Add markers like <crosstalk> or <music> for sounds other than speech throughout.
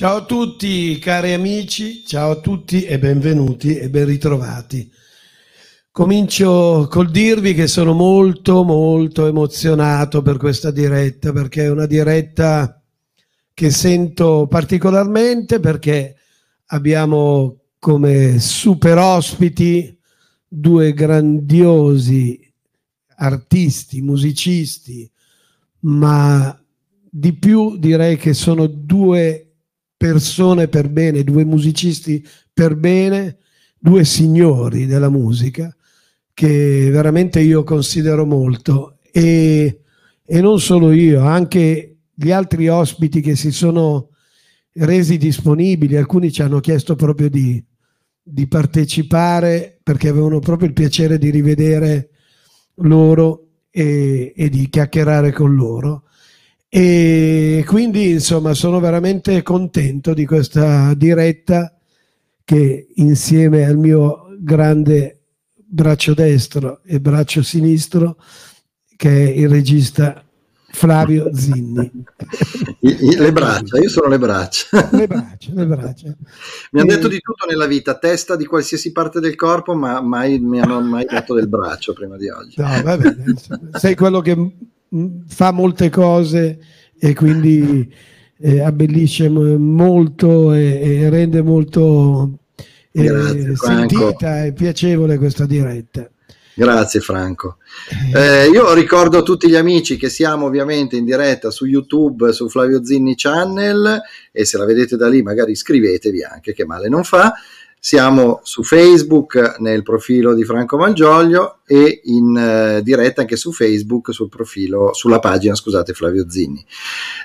Ciao a tutti cari amici, ciao a tutti e benvenuti e ben ritrovati. Comincio col dirvi che sono molto molto emozionato per questa diretta perché è una diretta che sento particolarmente perché abbiamo come super ospiti due grandiosi artisti, musicisti, ma di più direi che sono due persone per bene, due musicisti per bene, due signori della musica che veramente io considero molto e, e non solo io, anche gli altri ospiti che si sono resi disponibili, alcuni ci hanno chiesto proprio di, di partecipare perché avevano proprio il piacere di rivedere loro e, e di chiacchierare con loro. E quindi insomma sono veramente contento di questa diretta che insieme al mio grande braccio destro e braccio sinistro che è il regista Flavio Zinni. <laughs> le braccia, io sono le braccia. Le braccia, le braccia. Mi hanno detto di tutto nella vita, testa di qualsiasi parte del corpo, ma mai mi hanno mai detto del braccio prima di oggi. No, vabbè, sei quello che fa molte cose e quindi <laughs> eh, abbellisce molto e, e rende molto eh, Grazie, sentita e piacevole questa diretta. Grazie Franco. Eh, io ricordo a tutti gli amici che siamo ovviamente in diretta su YouTube, su Flavio Zinni Channel e se la vedete da lì magari iscrivetevi anche, che male non fa. Siamo su Facebook nel profilo di Franco Malgioglio e in eh, diretta anche su Facebook sul profilo, sulla pagina, scusate, Flavio Zinni.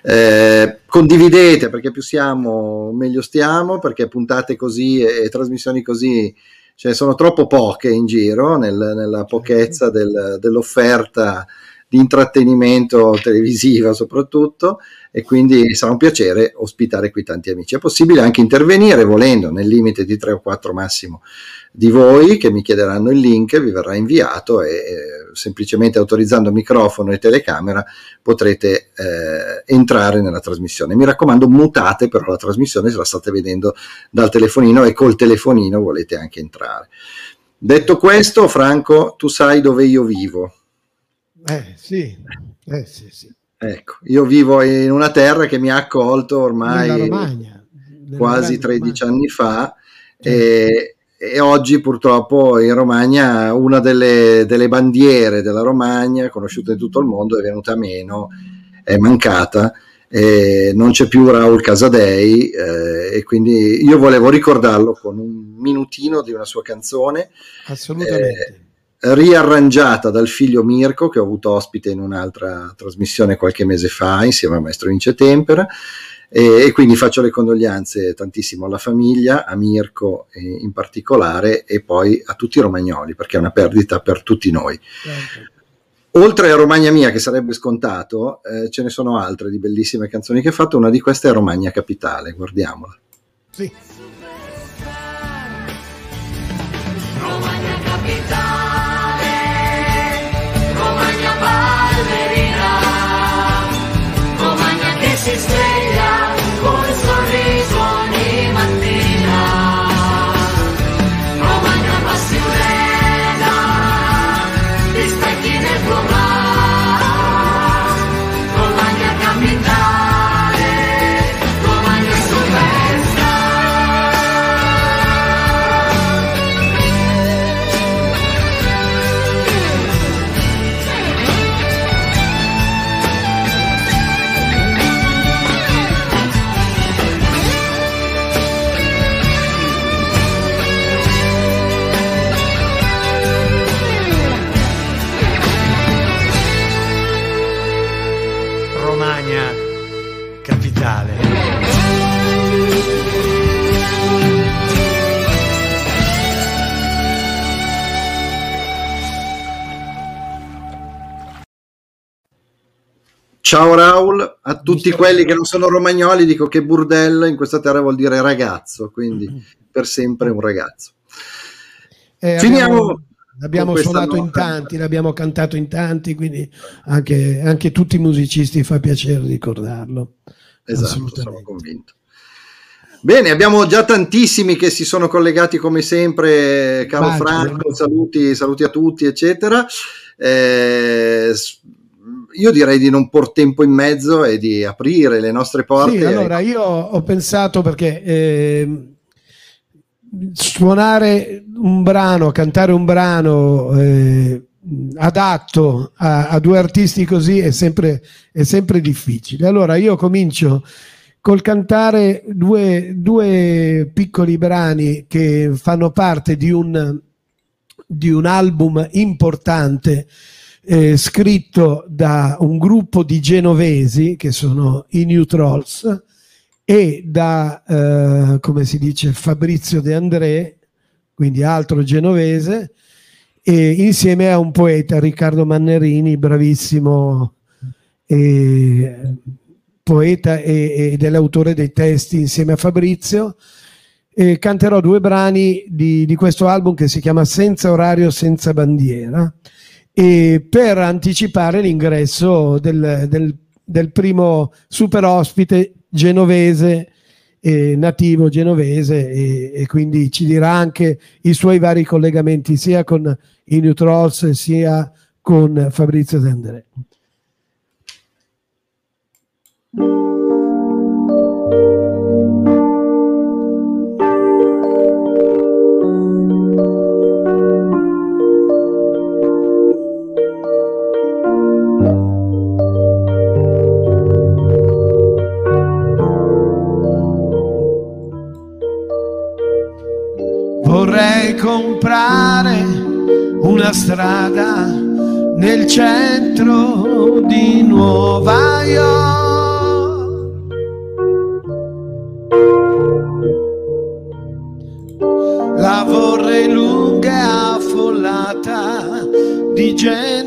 Eh, condividete perché più siamo meglio stiamo, perché puntate così e, e trasmissioni così ce ne sono troppo poche in giro nel, nella pochezza del, dell'offerta di intrattenimento televisiva soprattutto e quindi sarà un piacere ospitare qui tanti amici. È possibile anche intervenire volendo nel limite di 3 o 4 massimo di voi che mi chiederanno il link, vi verrà inviato e eh, semplicemente autorizzando microfono e telecamera potrete eh, entrare nella trasmissione. Mi raccomando, mutate però la trasmissione se la state vedendo dal telefonino e col telefonino volete anche entrare. Detto questo, Franco, tu sai dove io vivo. Eh sì, eh sì, sì. Ecco, io vivo in una terra che mi ha accolto ormai Romagna, quasi 13 Romagna. anni fa e, e, oggi purtroppo in Romagna una delle, delle, bandiere della Romagna, conosciuta in tutto il mondo, è venuta meno, è mancata. Non c'è più Raul Casadei eh, e quindi io volevo ricordarlo con un minutino di una sua canzone. Assolutamente. Eh, riarrangiata dal figlio Mirko che ho avuto ospite in un'altra trasmissione qualche mese fa insieme al maestro Vince Tempera e, e quindi faccio le condoglianze tantissimo alla famiglia, a Mirko in particolare e poi a tutti i romagnoli perché è una perdita per tutti noi. Certo. Oltre a Romagna Mia, che sarebbe scontato, eh, ce ne sono altre di bellissime canzoni che ha fatto. Una di queste è Romagna Capitale, guardiamola. Sì. Romagna che si sveglia col sorriso Ciao Raul, a tutti quelli che non sono romagnoli dico che burdello in questa terra vuol dire ragazzo, quindi per sempre un ragazzo. Eh, Finiamo abbiamo, l'abbiamo suonato in tanti, l'abbiamo cantato in tanti, quindi anche, anche tutti i musicisti fa piacere ricordarlo. Esatto, sono convinto. Bene, abbiamo già tantissimi che si sono collegati come sempre, caro. Franco, saluti, saluti a tutti, eccetera. Eh, io direi di non por tempo in mezzo e di aprire le nostre porte. Sì, allora io ho pensato perché ehm, suonare un brano, cantare un brano eh, adatto a, a due artisti così è sempre, è sempre difficile. Allora io comincio col cantare due, due piccoli brani che fanno parte di un, di un album importante eh, scritto da un gruppo di genovesi che sono i New Trolls e da, eh, come si dice, Fabrizio De André, quindi altro genovese, e insieme a un poeta, Riccardo Mannerini, bravissimo eh, poeta ed è l'autore dei testi insieme a Fabrizio. E canterò due brani di, di questo album che si chiama Senza orario, senza bandiera e per anticipare l'ingresso del, del- del primo super ospite genovese, eh, nativo genovese e, e quindi ci dirà anche i suoi vari collegamenti sia con i New Trolls sia con Fabrizio De Comprare una strada nel centro di Nuova York. La vorrei lunga e affollata di gente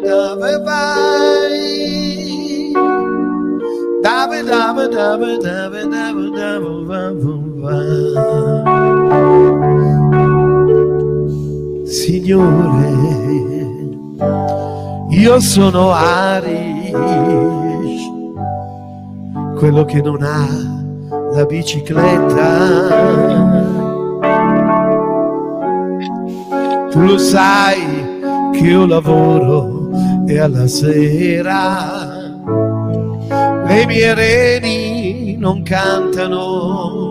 dove vai? Signore, io sono Arish, quello che non ha la bicicletta. Tu lo sai che io lavoro e alla sera le mie reni non cantano.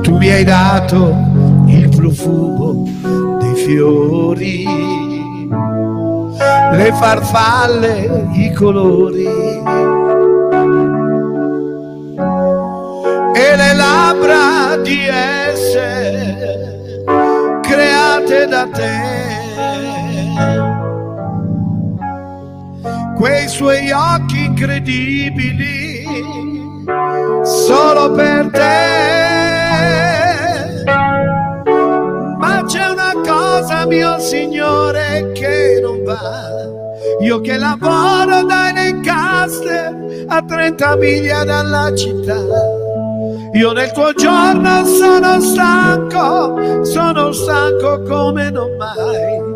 Tu mi hai dato il profumo dei fiori, le farfalle, i colori. Da te. Quei suoi occhi incredibili solo per te. Ma c'è una cosa, mio Signore, che non va. Io che lavoro da Lancaster a 30 miglia dalla città. Io nel tuo giorno sono stanco, sono stanco come non mai.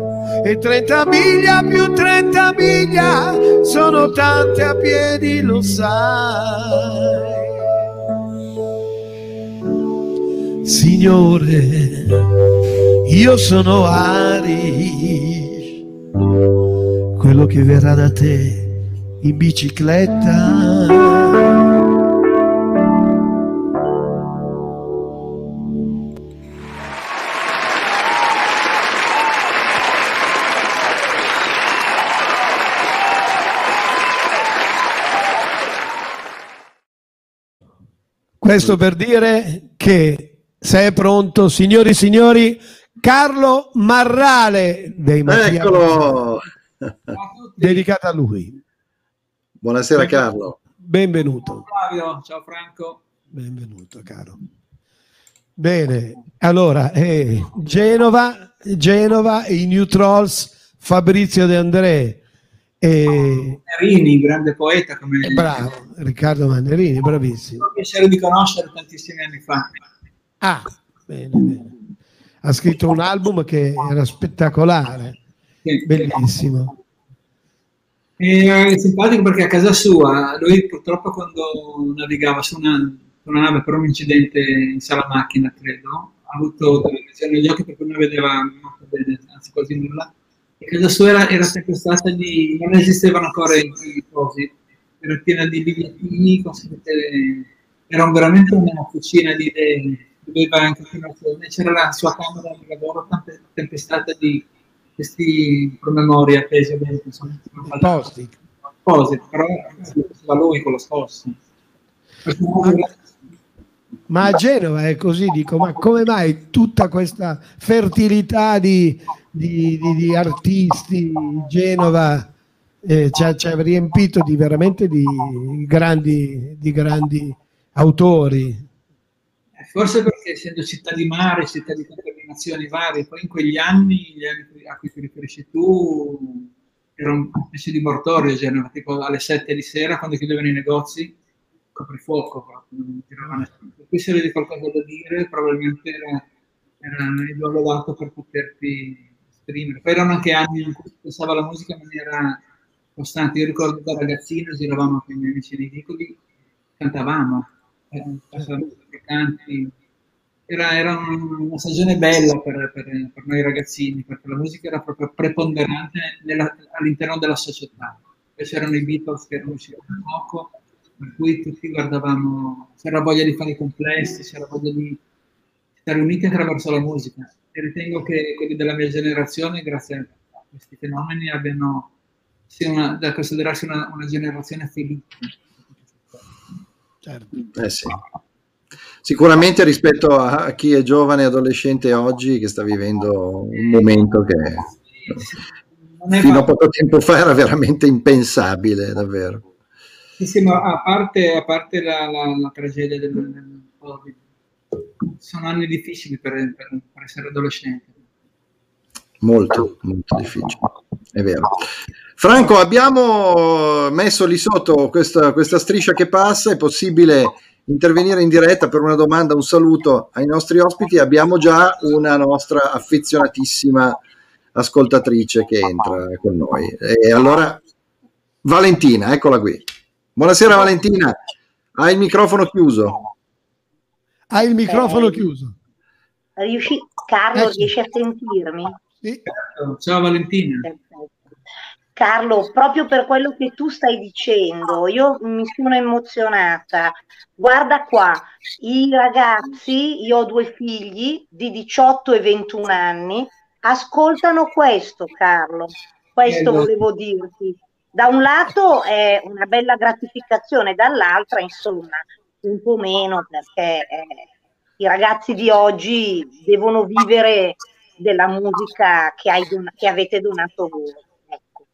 E 30 miglia più 30 miglia sono tante a piedi, lo sai. Signore, io sono Ari, quello che verrà da te in bicicletta. Questo per dire che se è pronto, signori e signori, Carlo Marrale dei Mattia Eccolo! dedicata a lui. Buonasera Carlo. Benvenuto. Flavio, ciao Franco. Benvenuto, caro. Bene, allora, eh, Genova, Genova, i New Trolls, Fabrizio De André, e, Manerini, grande poeta come bravo, Riccardo Mannerini, bravissimo. Ho piacere di conoscere tantissimi anni fa. Ah, bene, bene. Ha scritto un album che era spettacolare, Sì. bellissimo. E è simpatico perché a casa sua, lui purtroppo quando navigava su una, una nave per un incidente in sala macchina, credo, ha avuto delle lesioni negli occhi per cui non vedeva molto bene, anzi quasi nulla. E casa sua era, era sempre stata di... non esistevano ancora i, i cosi, era piena di bigliettini, era veramente una cucina di idee, doveva anche continuazione. C'era la sua camera di lavoro tempe- tempestata di questi promemoria appesi a dentro, Posti. però faceva lui con lo scorso. Ma a Genova è così, dico, ma come mai tutta questa fertilità di, di- di- di artisti, Genova eh, ci, ha, ci ha riempito di veramente di grandi, di grandi autori. Forse perché essendo città di mare, città di contaminazioni varie, poi in quegli anni, gli anni a cui ti riferisci tu, era una specie di mortorio a Genova, tipo alle 7 di sera quando chiudevano i negozi, coprifuoco proprio, non girava nessuno. Cui se avevi qualcosa da dire, probabilmente era, era il luogo dato per poterti esprimere. Poi erano anche anni in cui pensava alla musica in maniera costante. Io ricordo da ragazzino, giravamo con i miei amici nei vicoli, cantavamo, eh, passavamo canti. Era, era un- una stagione bella per, per- per noi ragazzini, perché la musica era proprio preponderante nella- all'interno della società. Poi c'erano i Beatles che erano usciti da poco, per cui tutti guardavamo, c'era voglia di fare i complessi, c'era voglia di stare uniti attraverso la musica. E ritengo che quelli della mia generazione, grazie a questi fenomeni, abbiano sia una- da considerarsi una, una generazione felice. Certo. Eh sì. Sicuramente rispetto a chi è giovane e adolescente oggi che sta vivendo un momento che fino a poco tempo fa era veramente impensabile, davvero. Sì, sì, ma a parte, a parte la, la- la tragedia del, del Covid, sono anni difficili per, per- per essere adolescenti. Molto, molto difficile, è vero. Franco, abbiamo messo lì sotto questa, questa striscia che passa, è possibile intervenire in diretta per una domanda, un saluto ai nostri ospiti. Abbiamo già una nostra affezionatissima ascoltatrice che entra con noi. E allora, Valentina, eccola qui. Buonasera Valentina, hai il microfono chiuso. Hai il microfono Ok. chiuso. Riusci- Carlo, Ecco. riesci a sentirmi? Sì. Ciao Valentina. Perfetto. Carlo, proprio per quello che tu stai dicendo, io mi sono emozionata. Guarda qua, i ragazzi, io ho due figli di 18 e 21 anni, ascoltano questo, Carlo. Questo volevo dirti. Da un lato è una bella gratificazione, dall'altra, insomma, un po' meno perché eh, i ragazzi di oggi devono vivere della musica che, hai che avete donato voi. ecco.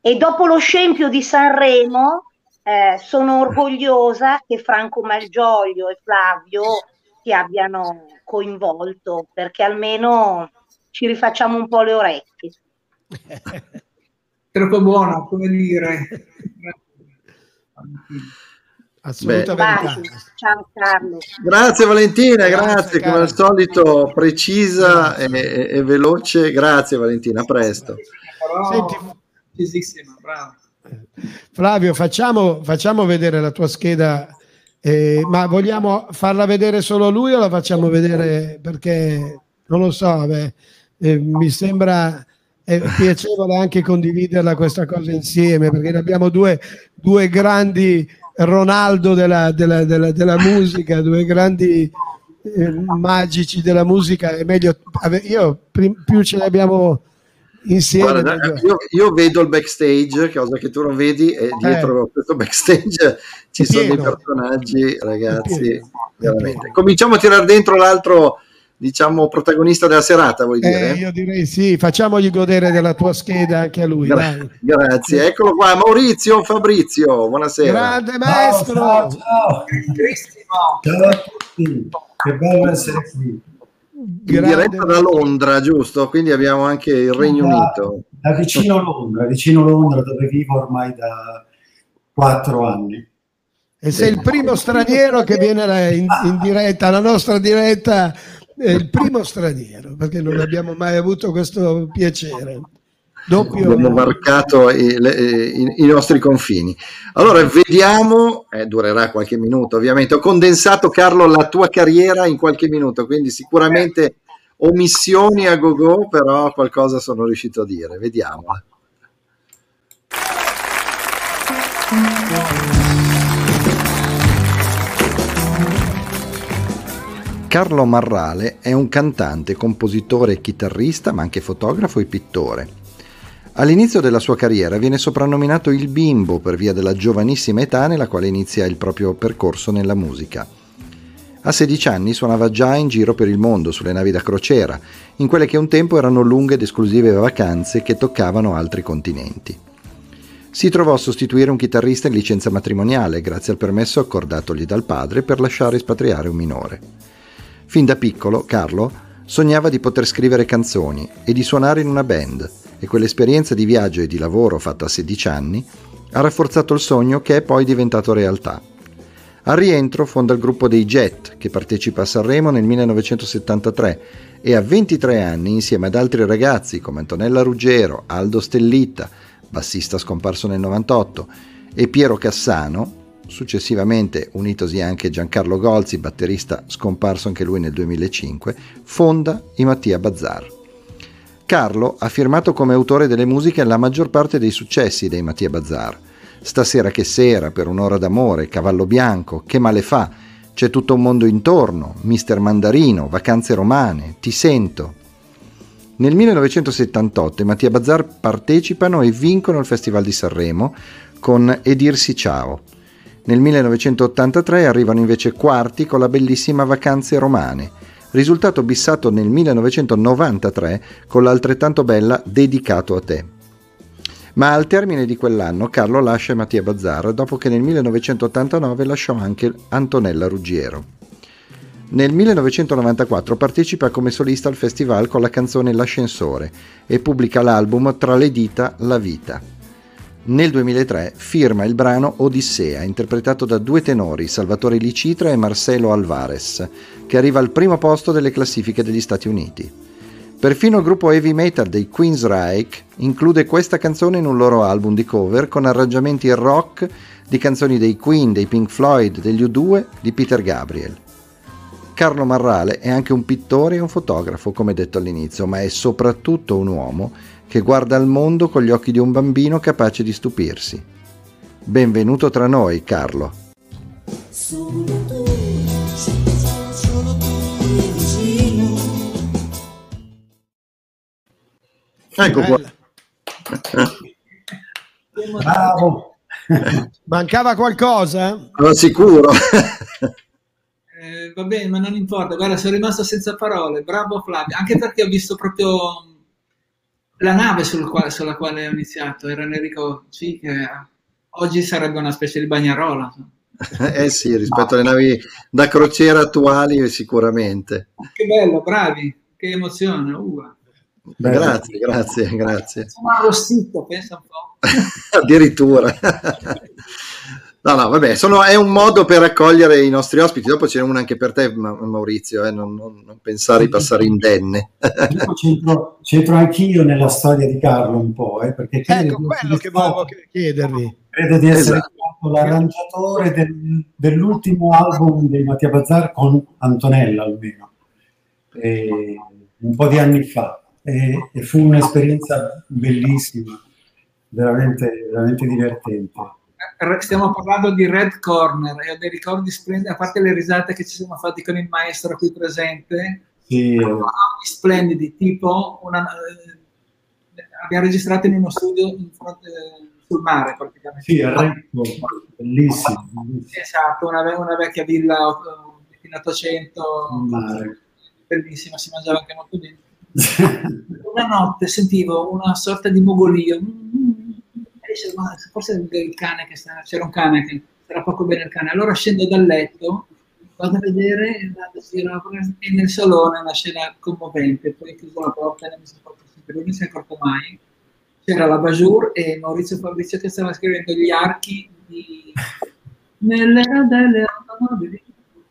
E dopo lo scempio di Sanremo eh, sono orgogliosa che Franco Malgioglio e Flavio ti abbiano coinvolto perché almeno ci rifacciamo un po' le orecchie. <laughs> Troppo buona, come dire. Assoluta verità. Ciao Carlo. Grazie Valentina, Grazie, grazie, come al solito precisa e, e- e veloce. Grazie Valentina, a presto. Senti- precisissima, bravo. Flavio, facciamo, facciamo vedere la tua scheda, eh, ma vogliamo farla vedere solo lui o la facciamo vedere perché non lo so, beh, eh, mi sembra eh, piacevole anche condividerla questa cosa insieme perché ne abbiamo due, due grandi Ronaldo della, della- della- della musica, due grandi eh, magici della musica. È meglio, io più ce ne abbiamo insieme. Guarda, io, io vedo il backstage, cosa che tu non vedi, e dietro a questo backstage ci È sono dei personaggi, ragazzi, veramente. Cominciamo a tirare dentro l'altro, diciamo, protagonista della serata, vuoi dire? Eh, io direi sì, facciamogli godere della tua scheda anche a lui. Gra- dai. grazie, eccolo qua, Maurizio Fabrizio, buonasera. Grande Ciao, maestro! ciao, ciao. Carissimo. Ciao a tutti, che bello essere qui. In Grande diretta da Londra, giusto? Quindi abbiamo anche il Regno Da- Unito. Da vicino Londra, vicino Londra dove vivo ormai da quattro anni. E sei il primo straniero che viene in, in diretta, la nostra diretta è il primo straniero, perché non abbiamo mai avuto questo piacere. Doppio, Abbiamo varcato i, le- i- i nostri confini. Allora, vediamo, eh, durerà qualche minuto ovviamente. Ho condensato, Carlo, la tua carriera in qualche minuto, quindi sicuramente omissioni a go-go, però qualcosa sono riuscito a dire. Vediamo. Carlo Marrale è un cantante, compositore chitarrista, ma anche fotografo e pittore. All'inizio della sua carriera viene soprannominato il bimbo per via della giovanissima età nella quale inizia il proprio percorso nella musica. A 16 anni suonava già in giro per il mondo sulle navi da crociera, in quelle che un tempo erano lunghe ed esclusive vacanze che toccavano altri continenti. Si trovò a sostituire un chitarrista in licenza matrimoniale grazie al permesso accordatogli dal padre per lasciare espatriare un minore. Fin da piccolo, Carlo sognava di poter scrivere canzoni e di suonare in una band e quell'esperienza di viaggio e di lavoro fatta a 16 anni ha rafforzato il sogno che è poi diventato realtà. Al rientro fonda il gruppo dei Jet che partecipa a Sanremo nel 1973 e a 23 anni insieme ad altri ragazzi come Antonella Ruggero, Aldo Stellitta, bassista scomparso nel 98, e Piero Cassano, successivamente unitosi anche Giancarlo Golzi, batterista scomparso anche lui nel 2005, fonda i Mattia Bazzar. Carlo ha firmato come autore delle musiche la maggior parte dei successi dei Mattia Bazzar. Stasera che sera, per un'ora d'amore, Cavallo Bianco, Che male fa, C'è tutto un mondo intorno, Mister Mandarino, Vacanze romane, Ti sento. Nel 1978 i Mattia Bazzar partecipano e vincono il Festival di Sanremo con E dirsi ciao. Nel 1983 arrivano invece quarti con la bellissima Vacanze romane, risultato bissato nel 1993 con l'altrettanto bella Dedicato a te. Ma al termine di quell'anno Carlo lascia Mattia Bazzar dopo che nel 1989 lasciò anche Antonella Ruggiero. Nel 1994 partecipa come solista al festival con la canzone L'ascensore e pubblica l'album Tra le dita la vita. Nel 2003 firma il brano Odissea, interpretato da due tenori, Salvatore Licitra e Marcelo Alvarez, che arriva al primo posto delle classifiche degli Stati Uniti. Perfino il gruppo heavy metal dei Queensryche include questa canzone in un loro album di cover con arrangiamenti rock di canzoni dei Queen, dei Pink Floyd, degli U2, di Peter Gabriel. Carlo Marrale è anche un pittore e un fotografo, come detto all'inizio, ma è soprattutto un uomo che guarda al mondo con gli occhi di un bambino capace di stupirsi. Benvenuto tra noi, Carlo. Ecco qua. Bravo. <laughs> Mancava qualcosa? Sono sicuro. Eh, va bene, ma non importa, guarda, sono rimasto senza parole, bravo Flavio, anche perché ho visto proprio la nave sul quale- sulla quale ho iniziato, era Enrico C, che oggi sarebbe una specie di bagnarola. <laughs> eh sì, rispetto alle navi da crociera attuali sicuramente. Che bello, bravi, che emozione, uh. Grazie, grazie, grazie. Sono arrostito, pensa un po'. <laughs> Addirittura. <laughs> No, no, vabbè, sono- è un modo per accogliere i nostri ospiti. Dopo c'è uno anche per te, Ma- Maurizio, eh, non, non- non pensare di passare indenne. <laughs> C'entro, c'entro anch'io nella storia di Carlo un po', eh, perché credo, Ecco, quello che volevo chiedervi. credo di essere Esatto. stato l'arrangiatore del- dell'ultimo album dei Mattia Bazzar con Antonella almeno, E un po' di anni fa. E, e fu un'esperienza bellissima, veramente, veramente divertente. Eh, Stiamo parlando di Red Corner e ho dei ricordi splendidi, a parte le risate che ci siamo fatti con il maestro qui presente, Sì, eh, splendidi, tipo una, eh, abbiamo registrato in uno studio in fronte, sul mare praticamente. sì, a Recco, bellissimo, Sì, Esatto, una, una vecchia villa di fine 800, il mare. bellissima, si mangiava anche molto bene. <laughs> Una notte sentivo una sorta di mogolio, Mm, e dicevo, "Ma forse il cane che sta, c'era un cane che stava poco bene il cane. Allora scendo dal letto, vado a vedere, vado a girare, e nel salone una scena commovente, poi chiuso la porta e non mi sono accorto sempre, non si è accorto mai. C'era la Bajur e Maurizio Fabrizio che stava scrivendo gli archi di <laughs> nelle delle automobili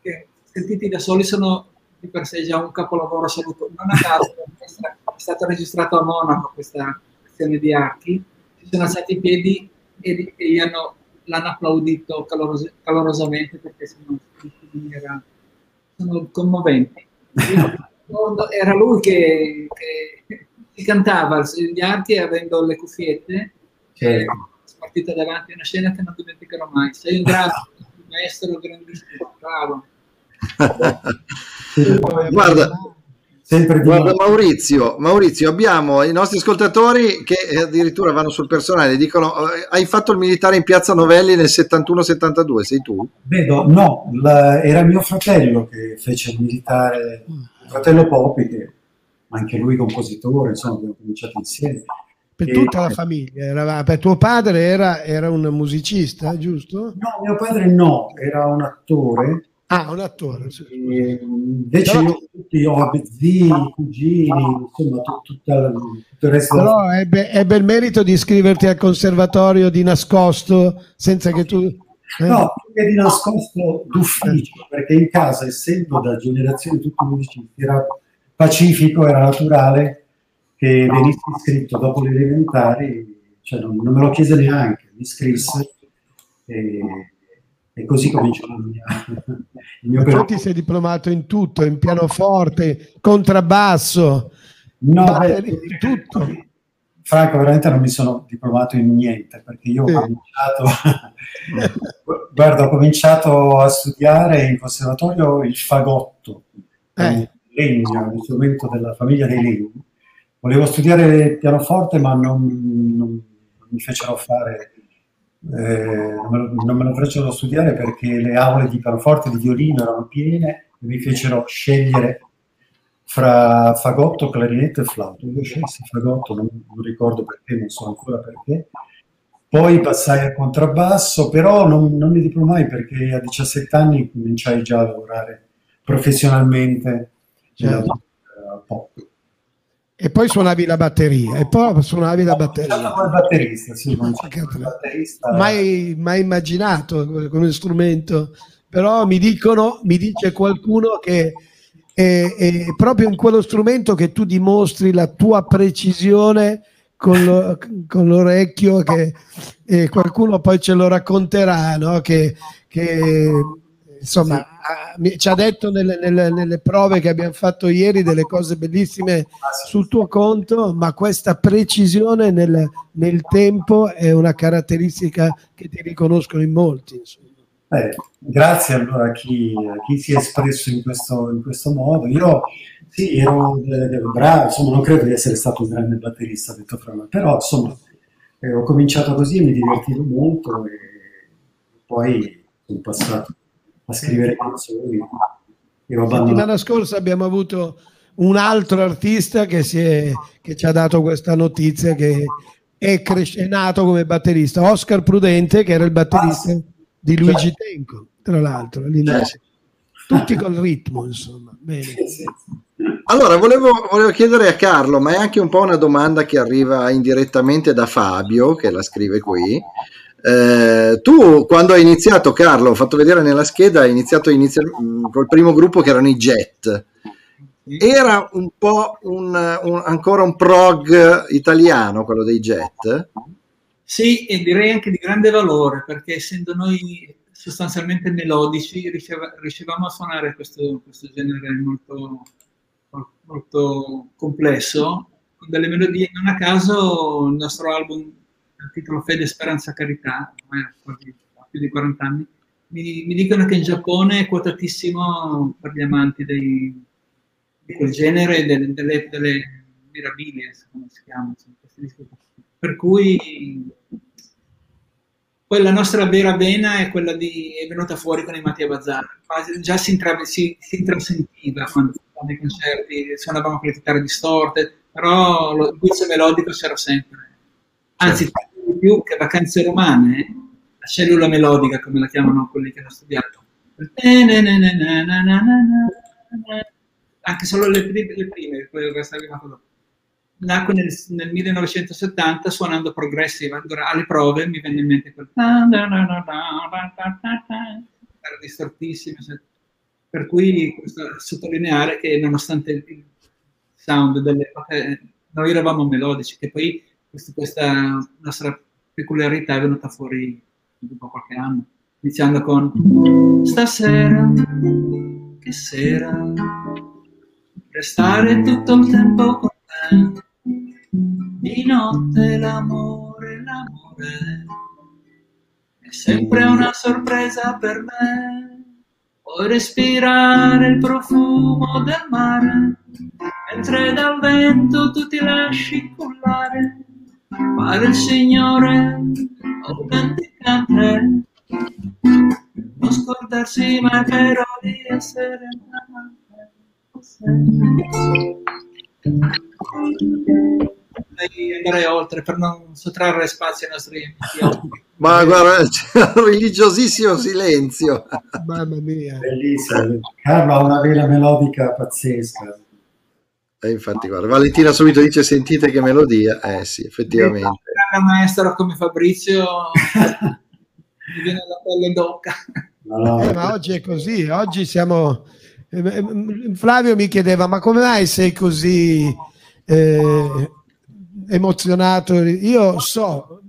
che sentiti da soli sono di per sé già un capolavoro assoluto. Non a caso è stato registrato a Monaco questa questione di archi, sono alzati in piedi e, e gli hanno, l'hanno applaudito caloros- calorosamente perché sono, era- sono commoventi. Era lui che, che <laughs> cantava gli archi avendo le cuffiette Certo. spartita davanti a una scena che non dimenticherò mai. Sei un bravo maestro grandissimo, bravo. <laughs> Guarda, sempre di guarda Maurizio, Maurizio, abbiamo i nostri ascoltatori che addirittura vanno sul personale, dicono eh, hai fatto il militare in piazza Novelli nel 71-72, sei tu? Vedo, no, la- era mio fratello che fece il militare, il fratello Popi, che anche lui compositore, insomma, abbiamo cominciato insieme. Per E- tutta la famiglia. Era, per tuo padre era, era un musicista, giusto? No, mio padre no, era un attore. Ah, un attore. sì. e invece Però- io tutti ho zii, cugini, insomma, tu- tutta la- tutto il resto Però ebbe, ebbe il merito di iscriverti al conservatorio di nascosto senza che tu... eh? No, è di nascosto d'ufficio, perché in casa, essendo da generazione tutti musicisti, era pacifico, era naturale che venissi iscritto dopo le elementari, cioè non, non me lo chiese neanche, mi iscrisse e, e così cominciò la mia, <laughs> il mio Poi ti percorso. sei diplomato in tutto, in pianoforte, contrabbasso, No, batteria, in tutto. Franco, veramente non mi sono diplomato in niente perché io ho cominciato, <laughs> guarda, ho cominciato a studiare in conservatorio il fagotto, Eh. legno, un strumento della famiglia dei legni. Volevo studiare il pianoforte, ma non- non mi fecero fare, eh, non, me lo, non me lo fecero studiare perché le aule di pianoforte di violino erano piene e mi fecero scegliere fra fagotto, clarinetto e flauto. Io scelsi fagotto, non, non ricordo perché, non so ancora perché. Poi passai al contrabbasso, però non, non mi diplomai perché a 17 anni cominciai già a lavorare professionalmente Certo. musica pop. E poi suonavi la batteria, e poi suonavi la batteria. come batterista, sì, altro? batterista. Mai, mai immaginato come strumento, però mi dicono, mi dice qualcuno che è, è proprio in quello strumento che tu dimostri la tua precisione con, lo- con l'orecchio, che qualcuno poi ce lo racconterà, no? che, che, insomma mi- ci ha detto nelle, nelle- nelle prove che abbiamo fatto ieri delle cose bellissime sì. sul tuo conto, ma questa precisione nel, nel tempo è una caratteristica che ti riconoscono in molti. Eh, grazie allora a chi, a chi si è espresso in questo, in questo modo. Io sì, ero eh, bravo, insomma, non credo di essere stato un grande batterista, detto fra me, però insomma, E ho cominciato così mi divertivo molto e poi sono passato a scrivere canzoni abbandonato. settimana scorsa abbiamo avuto un altro artista che, si è, che ci ha dato questa notizia che è, cres- è nato come batterista, Oscar Prudente, che era il batterista di Luigi Tenco, tra l'altro. all'inizio. Tutti col ritmo, insomma. Bene. Allora, volevo, volevo chiedere a Carlo, ma è anche un po' una domanda che arriva indirettamente da Fabio, che la scrive qui. Eh, tu quando hai iniziato, Carlo, ho fatto vedere nella scheda, hai iniziato inizia- mh, col primo gruppo che erano i Jet. Era un po' un, un- ancora un prog italiano, quello dei Jet? Sì, e direi anche di grande valore, perché essendo noi sostanzialmente melodici, riusciva- riuscivamo a suonare questo, questo genere molto, molto complesso, con delle melodie. Non a caso il nostro album, dal titolo Fede, Speranza, Carità, ormai quasi più di 40 anni, mi, mi dicono che in Giappone è quotatissimo per gli amanti dei- di quel genere, delle, delle, delle mirabilies, come si chiama. Per cui poi la nostra vera vena è quella di è venuta fuori con i Mattia Bazzar. Già si, intra- si, si intrasentiva quando facevamo i concerti, suonavamo con le chitarre distorte, però il guizzo melodico c'era sempre. Anzi, tanto di più che vacanze romane, la cellula melodica, come la chiamano quelli che hanno studiato. Anche solo le prime, le prime quello che sta arrivato dopo. Nacque nel, nel 1970 suonando progressive. Allora, alle prove mi venne in mente quel era distortissimo per cui questo- sottolineare che nonostante il sound delle noi eravamo melodici che poi questo- questa nostra peculiarità è venuta fuori dopo qualche anno iniziando con stasera che sera restare tutto il tempo con te di notte l'amore, l'amore è sempre una sorpresa per me. Puoi respirare il profumo del mare, mentre dal vento tu ti lasci cullare. Fare il Signore autenticamente, non scordarsi mai però di essere Vorrei andare oltre per non sottrarre spazio ai nostri amici. Ma guarda, c'è un religiosissimo silenzio. Mamma mia. Bellissimo. Carlo ha una vena melodica pazzesca. E infatti, guarda, Valentina subito dice sentite che melodia. Eh sì, effettivamente. grande maestro come Fabrizio <laughs> mi viene la pelle no, Eh, ma oggi è così, oggi siamo... eh, eh, Flavio mi chiedeva, ma come mai sei così eh, emozionato? Io so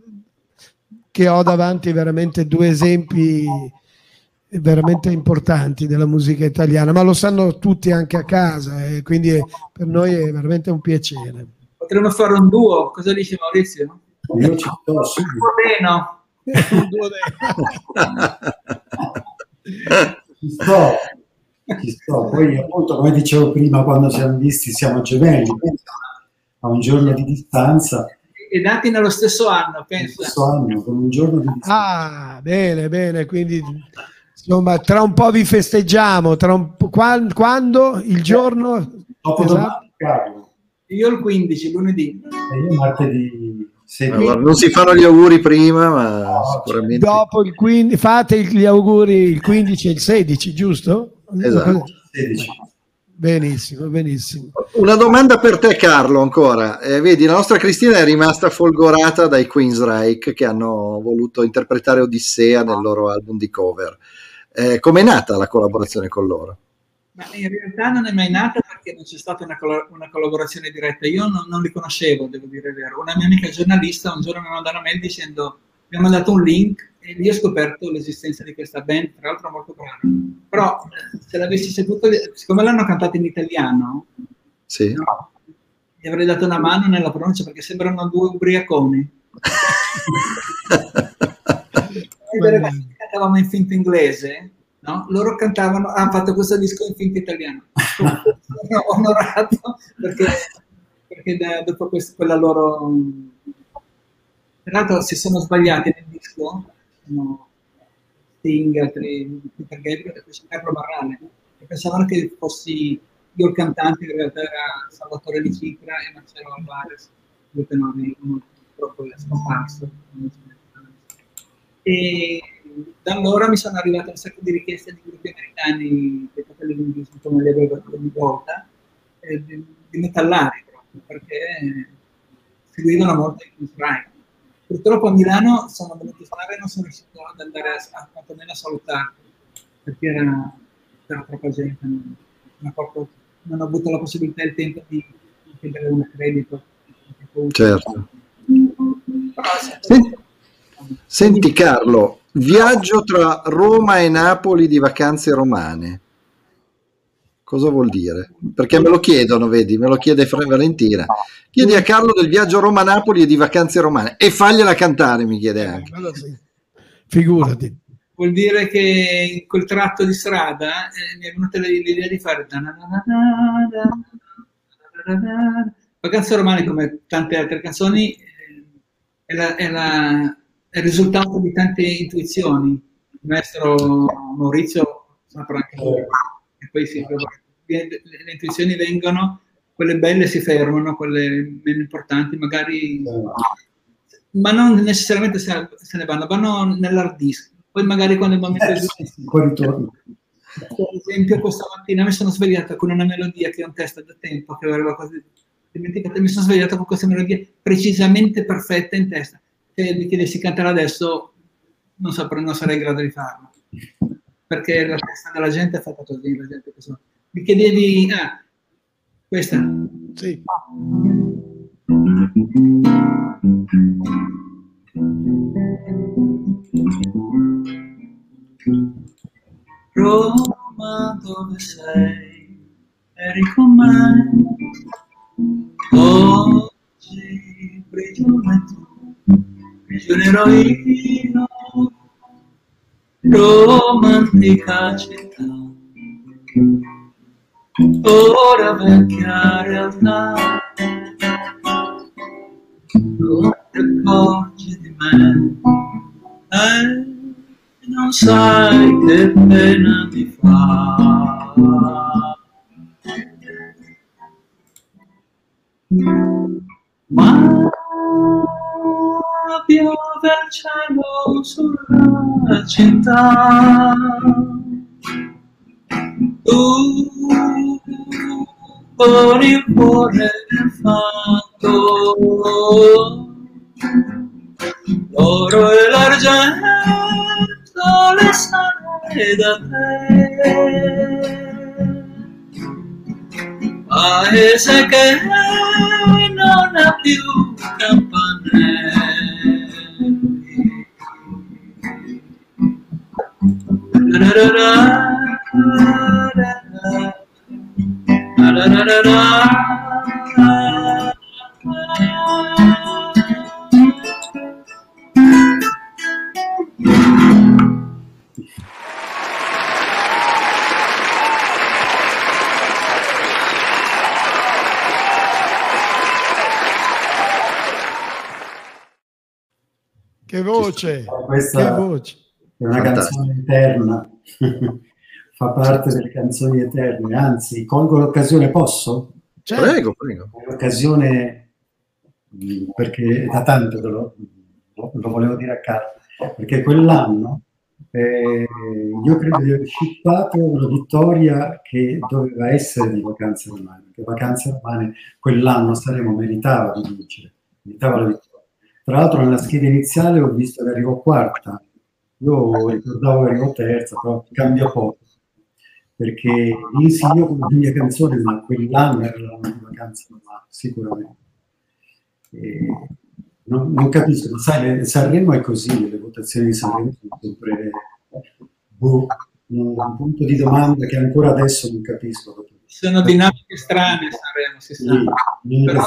che ho davanti veramente due esempi veramente importanti della musica italiana, ma lo sanno tutti anche a casa e quindi è- per noi è veramente un piacere. Potremmo fare un duo, cosa dici Maurizio? io ci sto subito. Bene, Un duo <laughs> Ci sto, ci sto. Poi appunto, come dicevo prima, quando siamo visti siamo gemelli, a un giorno di distanza, e nati nello stesso anno, pensa. questo anno, con un giorno di distanza. Ah, bene, bene, quindi insomma tra un po' vi festeggiamo, tra un po', quan- quando? Il giorno? Dopo Esatto. domani, Io il 15, lunedì. e io martedì 16. Allora, non si fanno gli auguri prima, ma sicuramente. Dopo il 15, fate gli auguri il 15 e il 16, giusto? Esatto. 16. Benissimo, benissimo. Una domanda per te, Carlo, ancora. Eh, vedi, la nostra Cristina è rimasta folgorata dai Queensryche che hanno voluto interpretare Odissea nel loro album di cover. Eh, com'è nata la collaborazione con loro? Ma in realtà non è mai nata perché non c'è stata una, una collaborazione diretta. Io non, non li conoscevo, devo dire il vero. Una mia amica giornalista un giorno mi mandò una mail dicendo mi ha mandato un link e lì ho scoperto l'esistenza di questa band, tra l'altro molto brava. Però eh, se l'avessi saputo, siccome l'hanno cantata in italiano, Sì. no, gli avrei dato una mano nella pronuncia perché sembrano due ubriaconi. <laughs> Delle volte che cantavamo in finto inglese, no? loro cantavano, hanno fatto questo disco in finto italiano. <laughs> Sono onorato perché, perché da- dopo questo- quella loro Tra l'altro si sono sbagliati nel disco, sono Sting, altri Peter Gabriel Carlo Barrale, e pensavano che fossi io il cantante, in realtà era Salvatore Di Cicra e Marcello Alvarez, due tenori, uno purtroppo è scomparso. E da allora mi sono arrivate un sacco di richieste di gruppi americani, dei fratelli linguisti, come li avevo ogni volta, eh, di, di metallari proprio, perché seguivano molto i Chris Wright. Purtroppo a Milano sono venuti a suonare e non sono riuscito ad andare a, a quantomeno a salutarli, perché era, c'era troppa gente, non, non ho non ho avuto la possibilità e il tempo di di chiedere un accredito. Certo. Però, se- Senti, senti Carlo, viaggio tra Roma e Napoli di vacanze romane. Cosa vuol dire? Perché me lo chiedono, vedi, me lo chiede Fra Valentina. Chiedi a Carlo del viaggio Roma-Napoli e di vacanze romane e fagliela cantare, mi chiede anche. Figurati. vuol dire che in quel tratto di strada eh, mi è venuta l'idea di fare vacanze romane come tante altre canzoni eh, è, la- è la- è il risultato di tante intuizioni il maestro Maurizio saprà anche lui e poi sì, le, intuizioni vengono quelle belle si fermano quelle meno importanti magari ma non necessariamente se, ne vanno, vanno nell'hard disk. Poi magari quando il momento è Eh, giusto. poi ritorno. Per esempio, questa mattina mi sono svegliata con una melodia che ho in testa da tempo, che avevo quasi dimenticato, mi sono svegliata con questa melodia precisamente perfetta in testa. Se mi chiedessi cantare adesso, non, saprei, non sarei in grado di farlo. Perché la testa della gente è fatta così, la gente che sono. Mi chiedevi, ah, questa. Sì. Roma dove sei? Io. Romantica città, ora vecchia realtà. Non ti accorgi di me, eh? non sai che pena mi fa. Ma il cielo sulla città. Tu con il cuore fatto l'oro e l'argento le sale da te paese che non ha più campanelli. Che voce, Questa che voce. È una Fantastico. canzone eterna, <laughs> fa parte delle canzoni eterne. Anzi, colgo l'occasione, posso? Certo. Prego, prego. L'occasione, mh, perché da tanto lo, lo- volevo dire a Carlo, perché quell'anno eh, io credo di aver shippato una vittoria che doveva essere di Vacanze Romane, perché Vacanze Romane quell'anno Sanremo meritava di vincere, meritava la vittoria. Tra l'altro nella scheda iniziale ho visto che arrivò quarta, io ricordavo che arrivò terza, però cambia poco, perché io con la mia canzone, ma quell'anno era l'anno di Vacanze Romane, sicuramente. E non, non capisco, ma sai, Sanremo è così, le votazioni di Sanremo sono sempre boh, un un punto di domanda che ancora adesso non capisco. Sono dinamiche strane, Sanremo, si sa. Sì, Però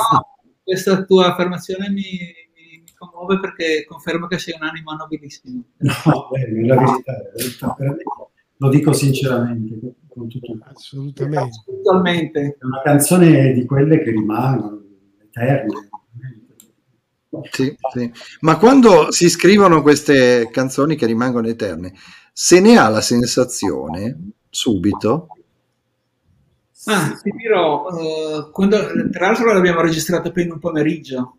questa tua affermazione mi commuove perché conferma che sei un animo nobilissimo. No, è la verità. Lo dico sinceramente, con tutto il Assolutamente. Attualmente. È una canzone di quelle che rimangono eterne. Sì, sì. Ma quando si scrivono queste canzoni che rimangono eterne, se ne ha la sensazione subito? Ah, ti dirò, eh, quando, tra l'altro l'abbiamo registrato poi in un pomeriggio,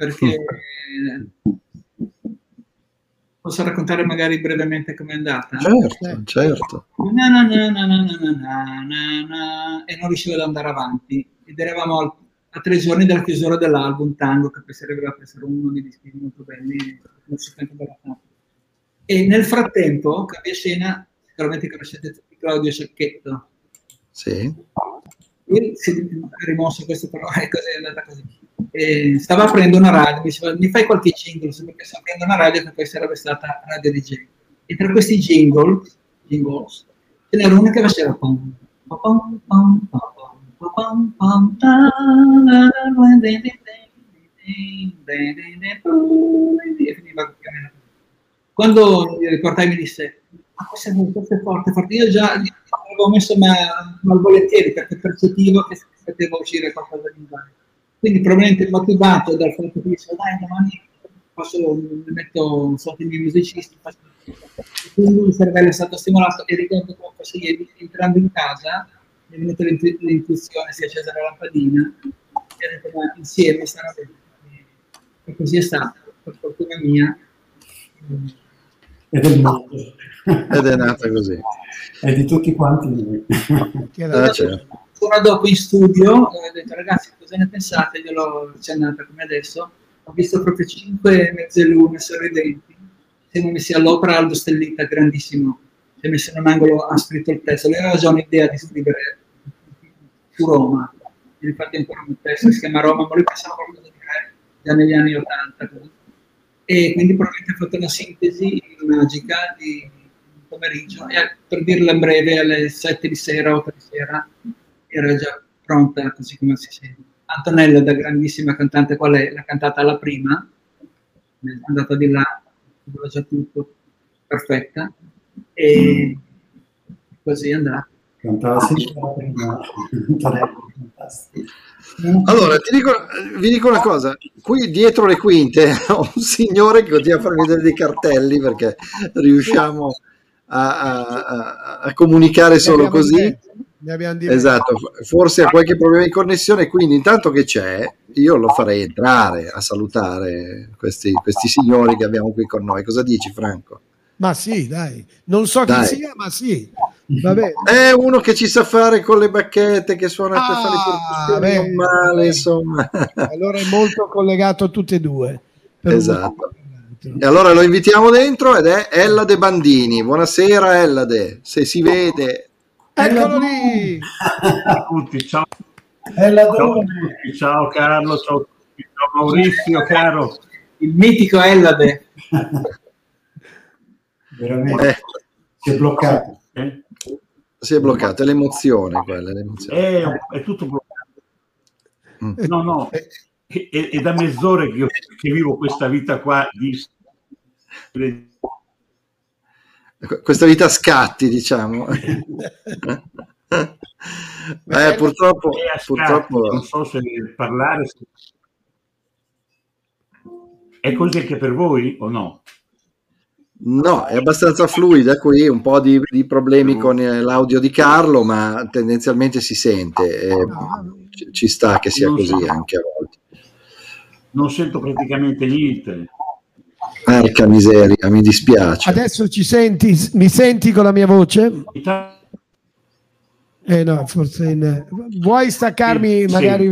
perché <laughs> posso raccontare magari brevemente com'è andata? Certo, certo. Na, na, na, e non riuscivo ad andare avanti ed eravamo a tre giorni dalla chiusura dell'album Tango che poi sarebbe a essere uno dei dischi molto belli e nel frattempo cambia scena sicuramente conoscete Claudio Scecchetto sì. lui si è rimosso questo però è andata così eh, stava aprendo una radio, mi diceva mi fai qualche jingle? Perché sto aprendo una radio che poi sarebbe stata radio DJ. E tra questi jingle, jingles, ce n'era uno che faceva pom, pom, pom, pom, pom, e finiva quando mi ricordai mi disse ma questo questa è forte, forte. Io già l'avevo messo ma, malvolentieri perché percepivo che poteva uscire qualcosa di male. Quindi probabilmente motivato dal fatto che dicevo dai domani posso, mi metto sotto i miei musicisti, faccio... quindi il cervello è stato stimolato e ricordo come fosse ieri, entrando in casa mi è venuta l'intu- l'intuizione, si è accesa la lampadina e ho detto ma insieme sarà bene. E così è stato, per fortuna mia. E del mondo. Ed è nata così. E di tutti quanti noi. Ah, certo. Ancora dopo in studio eh, ho detto ragazzi cosa ne pensate? Gliel'ho accennata come adesso. Ho visto proprio cinque mezze lune sorridenti. Siamo messi all'opera Aldo Stellita, grandissimo. Si è messo in un angolo, ha scritto il testo. Lui aveva già un'idea di scrivere su Roma. Infatti ancora un testo si chiama Roma, ma lui pensava qualcosa di dire già negli anni 80. così. E quindi probabilmente ha fatto una sintesi magica di pomeriggio e per dirla in breve alle 7 di sera, 8 di sera era già pronta così come si sente. Antonella da grandissima cantante qual è? L'ha cantata alla prima, è andata di là, aveva già tutto, perfetta, e così la. Antonella, fantastico. Allora, ti dico, vi dico una cosa, qui dietro le quinte <laughs> ho un signore che continua a farmi vedere dei cartelli perché riusciamo a, a- a- a comunicare solo così. Ne abbiamo. Esatto, forse ha qualche problema di connessione, quindi intanto che c'è, io lo farei entrare a salutare questi, questi signori che abbiamo qui con noi. Cosa dici, Franco? Ma sì, dai. Non so Dai. chi sia, ma sì. Va bene. È uno che ci sa fare con le bacchette, che suona per fare le Ah, percussioni, male, insomma. Allora è molto collegato a tutte e due. Esatto. E allora lo invitiamo dentro ed è Ellade Bandini. Buonasera Ellade, se si vede. Eccolo lì! Ciao a tutti, ciao, ciao, a donna. tutti, ciao Carlo, ciao, ciao Maurizio, caro. Il mitico Ellade, <laughs> Veramente. Eh, Si è bloccato. Eh? si è bloccato, è l'emozione quella, è l'emozione. È, è tutto bloccato. Mm. No, no, è, è- è da mezz'ora che, io, che vivo questa vita qua di... Questa vita a scatti, diciamo. <laughs> eh, purtroppo, è a scatti, purtroppo non so se parlare... se- È così anche per voi o no? no, è abbastanza fluida qui, un po' di, di problemi con eh, l'audio di Carlo, ma tendenzialmente si sente. eh, ci- ci sta che sia Non così so. anche a volte. Non sento praticamente niente. Porca miseria, mi dispiace. Adesso ci senti? Mi senti con la mia voce? Eh no, forse in- vuoi staccarmi Sì, magari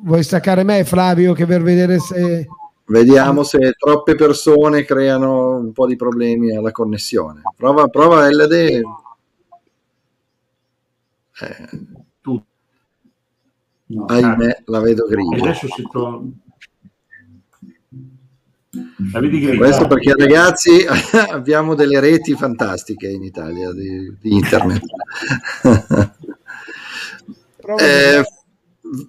vuoi staccare me Flavio che per vedere se Vediamo se troppe persone creano un po' di problemi alla connessione. Prova, prova LD. Eh, tu. No. ahimè, la vedo grigia. adesso si trova... Questo perché ragazzi <laughs> abbiamo delle reti fantastiche in Italia di, di internet. <laughs> Eh,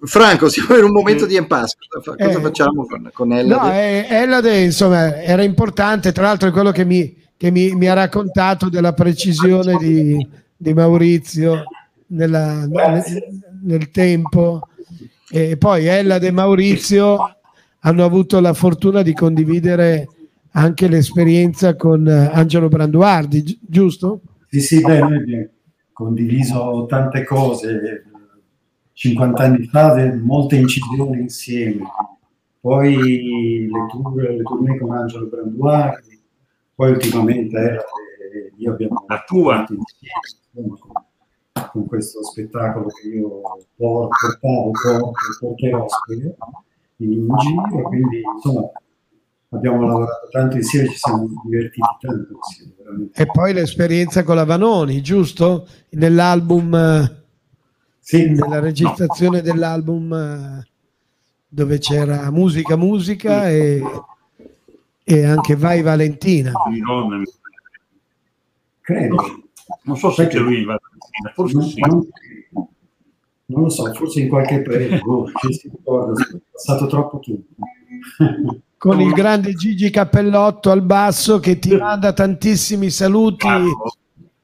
Franco, siamo in un momento di impasse. Cosa, Eh. facciamo con, con LD? No, eh, Ellade, insomma, era importante, tra l'altro è quello che mi, che mi- mi ha raccontato della precisione di, di Maurizio nella- nel, nel tempo. E poi Ellade e Maurizio hanno avuto la fortuna di condividere anche l'esperienza con eh, Angelo Branduardi, gi- giusto? Sì, sì, beh, noi abbiamo condiviso tante cose, 50 anni fa, molte incisioni insieme, poi le tour, le tournée con Angelo Branduardi, poi ultimamente era, eh, io abbiamo La tua. insieme, con, con questo spettacolo che io por- portavo, porto, porterò spero, in, giro, quindi insomma abbiamo lavorato tanto insieme, ci siamo divertiti tanto insieme, veramente. E poi l'esperienza con la Vanoni, giusto? Nell'album, eh, Sì, nella registrazione dell'album eh, dove c'era musica, musica e, e anche Vai Valentina. credo. Non so se c'è lui in Valentina, forse sì. Non- lo so, forse in qualche paese, <laughs> boh, chi si ricorda, è passato troppo tempo. <laughs> Con il grande Gigi Cappellotto al basso che ti manda tantissimi saluti a,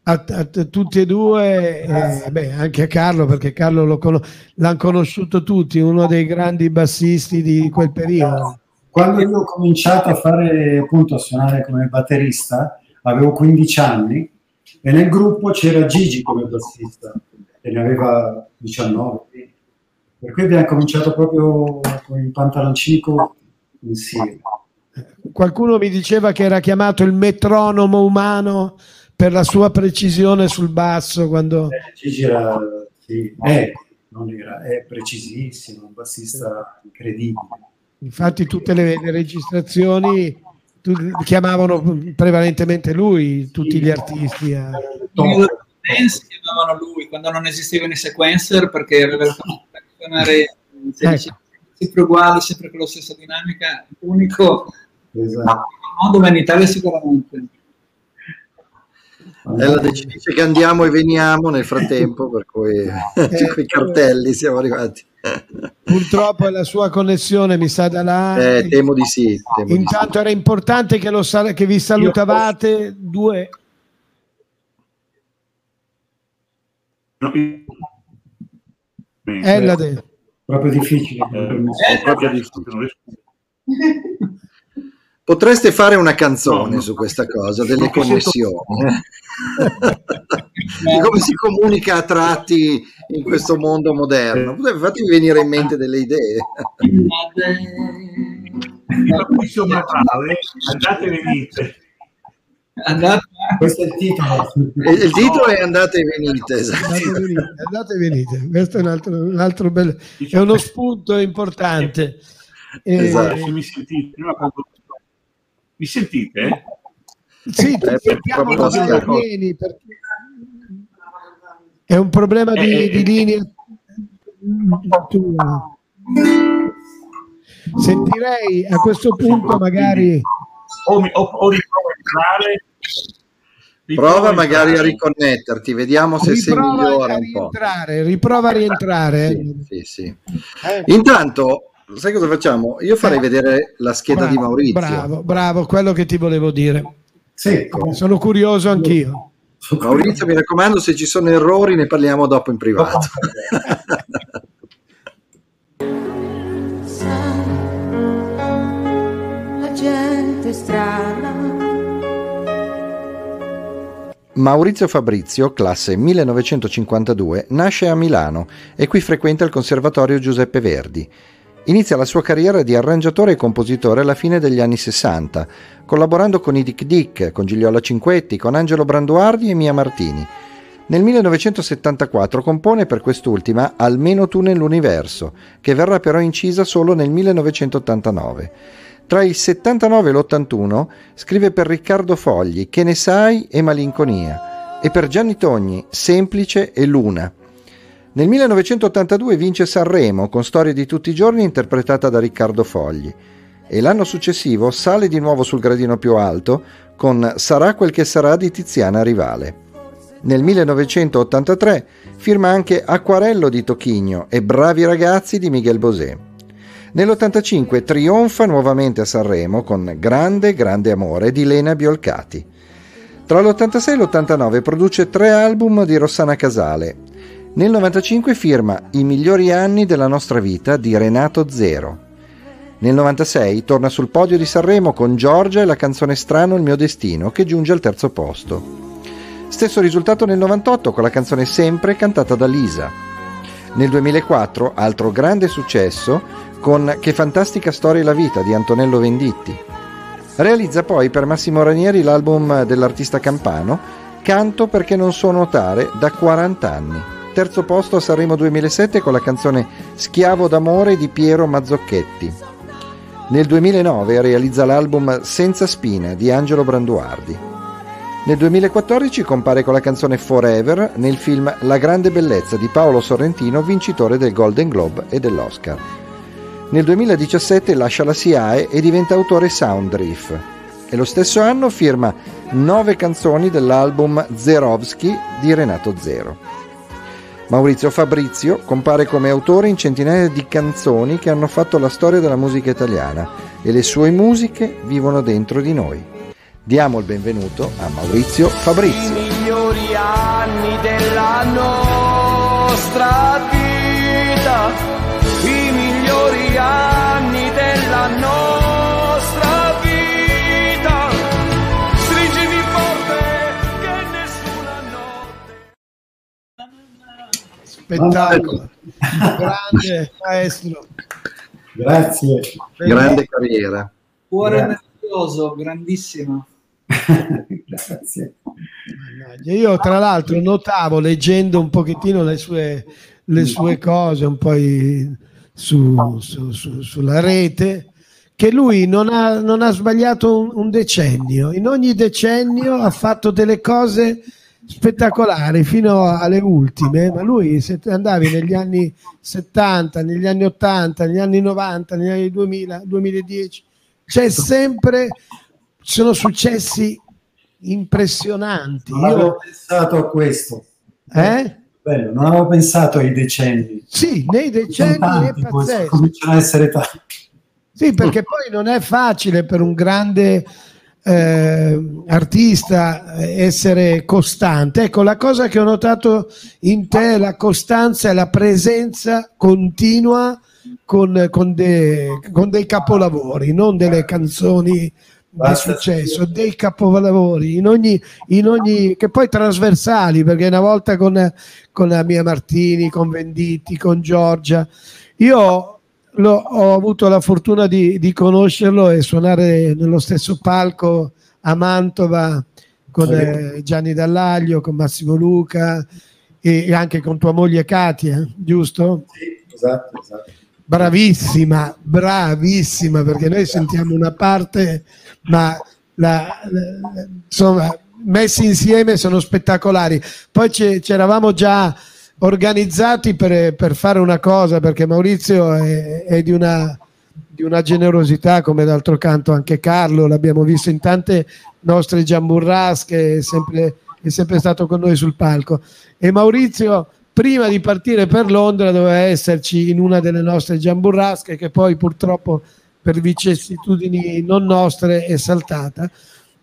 a- a tutti e due, e, beh, anche a Carlo perché Carlo lo cono- l'hanno conosciuto tutti, uno dei grandi bassisti di quel periodo. Quando io ho cominciato a fare, appunto, a suonare come batterista, avevo 15 anni e nel gruppo c'era Gigi come bassista e ne aveva 19. Per cui abbiamo cominciato proprio con i pantaloncini insieme. Qualcuno mi diceva che era chiamato il metronomo umano per la sua precisione sul basso quando Eh, Gigi era, sì, è, non era, è precisissimo, un bassista incredibile. infatti tutte le, le registrazioni chiamavano prevalentemente lui, tutti gli artisti. eh. Top. Dance chiamavano lui quando non esistevano i sequencer perché aveva la capacità di suonare 16 sempre uguali, sempre con la stessa dinamica, unico Esatto. al mondo, ma in Italia sicuramente. Ella dice che andiamo e veniamo nel frattempo, per cui <laughs> <laughs> Eh, quei cartelli siamo arrivati. Purtroppo la sua connessione mi sa da là. Eh, temo di sì. temo di sì. Intanto era importante che, lo sal- che vi salutavate due. No, io- Ellade. Proprio difficile. Eh, è proprio difficile, <laughs> Potreste fare una canzone No, su questa cosa, delle connessioni. <laughs> Di come si comunica a tratti in questo mondo moderno. Potete fatemi venire in mente delle idee. <laughs> Fabrizio Natale, andate e venite. Andate, Questo è il titolo. E Il titolo è Andate e venite. esatto. Andate e venite, andate e venite. Questo è un altro, un altro bel- è uno spunto importante. <laughs> Eh, Esatto. Se mi sentite, prima quando- mi sentite? Sì, ti Eh, sentiamo vieni, perché è un problema di, Eh, eh, di eh. linea tua. Sentirei a questo punto magari O, mi, o, o riprovo a entrare. Prova magari a riconnetterti, vediamo se si riprova migliora a un po'. riprova a rientrare. Sì, sì, sì. Eh, Intanto, sai cosa facciamo? Io farei vedere la scheda di bravo, Maurizio. Bravo, bravo, quello che ti volevo dire. Sì, Sono curioso anch'io. Maurizio, mi raccomando, se ci sono errori ne parliamo dopo in privato. la gente strana. Maurizio Fabrizio, classe 1952, nasce a Milano e qui frequenta il Conservatorio Giuseppe Verdi. Inizia la sua carriera di arrangiatore e compositore alla fine degli anni 60, collaborando con i Dick Dick, con Gigliola Cinquetti, con Angelo Branduardi e Mia Martini. Nel 1974 compone per quest'ultima Almeno tu nell'universo, che verrà però incisa solo nel 1989. Tra il 79 e l'81 scrive per Riccardo Fogli Che ne sai e Malinconia e per Gianni Togni Semplice e Luna. Nel 1982 vince Sanremo con Storie di tutti i giorni interpretata da Riccardo Fogli e l'anno successivo sale di nuovo sul gradino più alto con Sarà quel che sarà di Tiziana Rivale. Nel 1983 firma anche Acquarello di Tocchigno e Bravi ragazzi di Miguel Bosé. Nell'85 trionfa nuovamente a Sanremo con Grande, grande amore di Lena Biolcati. Tra l'86 e l'89 produce tre album di Rossana Casale. Nel 95 firma I migliori anni della nostra vita di Renato Zero. Nel 96 torna sul podio di Sanremo con Giorgia e la canzone Strano il mio destino che giunge al terzo posto. Stesso risultato nel 98 con la canzone Sempre cantata da Lisa. Nel 2004 altro grande successo con Che fantastica storia è la vita di Antonello Venditti. Realizza poi per Massimo Ranieri l'album dell'artista campano Canto perché non so nuotare da 40 anni. Terzo posto a Sanremo 2007 con la canzone Schiavo d'amore di Piero Mazzocchetti. Nel 2009 realizza l'album Senza spina di Angelo Branduardi. Nel 2014 compare con la canzone Forever nel film La grande bellezza di Paolo Sorrentino, vincitore del Golden Globe e dell'Oscar. Nel 2017 lascia la SIAE e diventa autore Soundriff. E lo stesso anno firma nove canzoni dell'album Zerovski di Renato Zero. Maurizio Fabrizio compare come autore in centinaia di canzoni che hanno fatto la storia della musica italiana e le sue musiche vivono dentro di noi. Diamo il benvenuto a Maurizio Fabrizio. migliori anni della nostra Spettacolo. Grande <laughs> maestro. Grazie. Grande carriera. Cuore Grazie. meraviglioso, grandissimo. <laughs> Grazie. Io tra l'altro notavo leggendo un pochettino le sue, le sue cose un po' su- su- su- sulla rete che lui non ha, non ha sbagliato un, un decennio. In ogni decennio ha fatto delle cose spettacolari fino alle ultime, ma lui se andavi negli anni 70, negli anni 80, negli anni 90, negli anni 2000, 2010, c'è sempre sono successi impressionanti. Non avevo Io, pensato a questo. eh? Bello, non avevo pensato ai decenni. Sì, nei decenni è tanti, poi pazzesco. cominciano a essere tanti. Sì, perché poi non è facile per un grande eh, artista eh, essere costante. Ecco, la cosa che ho notato in te è la costanza e la presenza continua con, con de- con dei capolavori, non delle canzoni di successo, dei capolavori in ogni, in ogni che poi trasversali, perché una volta con, con la mia Martini, con Venditti, con Giorgia, io lo- ho avuto la fortuna di, di conoscerlo e suonare nello stesso palco a Mantova con eh, Gianni Dallaglio, con Massimo Luca e, e anche con tua moglie Katia, giusto? Sì, esatto, esatto. Bravissima, bravissima, perché noi sentiamo una parte, ma la- la- insomma, messi insieme sono spettacolari. Poi ci ci eravamo già organizzati per, per fare una cosa, perché Maurizio è, è di, una, di una generosità, come d'altro canto anche Carlo, l'abbiamo visto in tante nostre giamburrasche, è sempre, è sempre stato con noi sul palco. E Maurizio prima di partire per Londra doveva esserci in una delle nostre giamburrasche che poi purtroppo per vicissitudini non nostre è saltata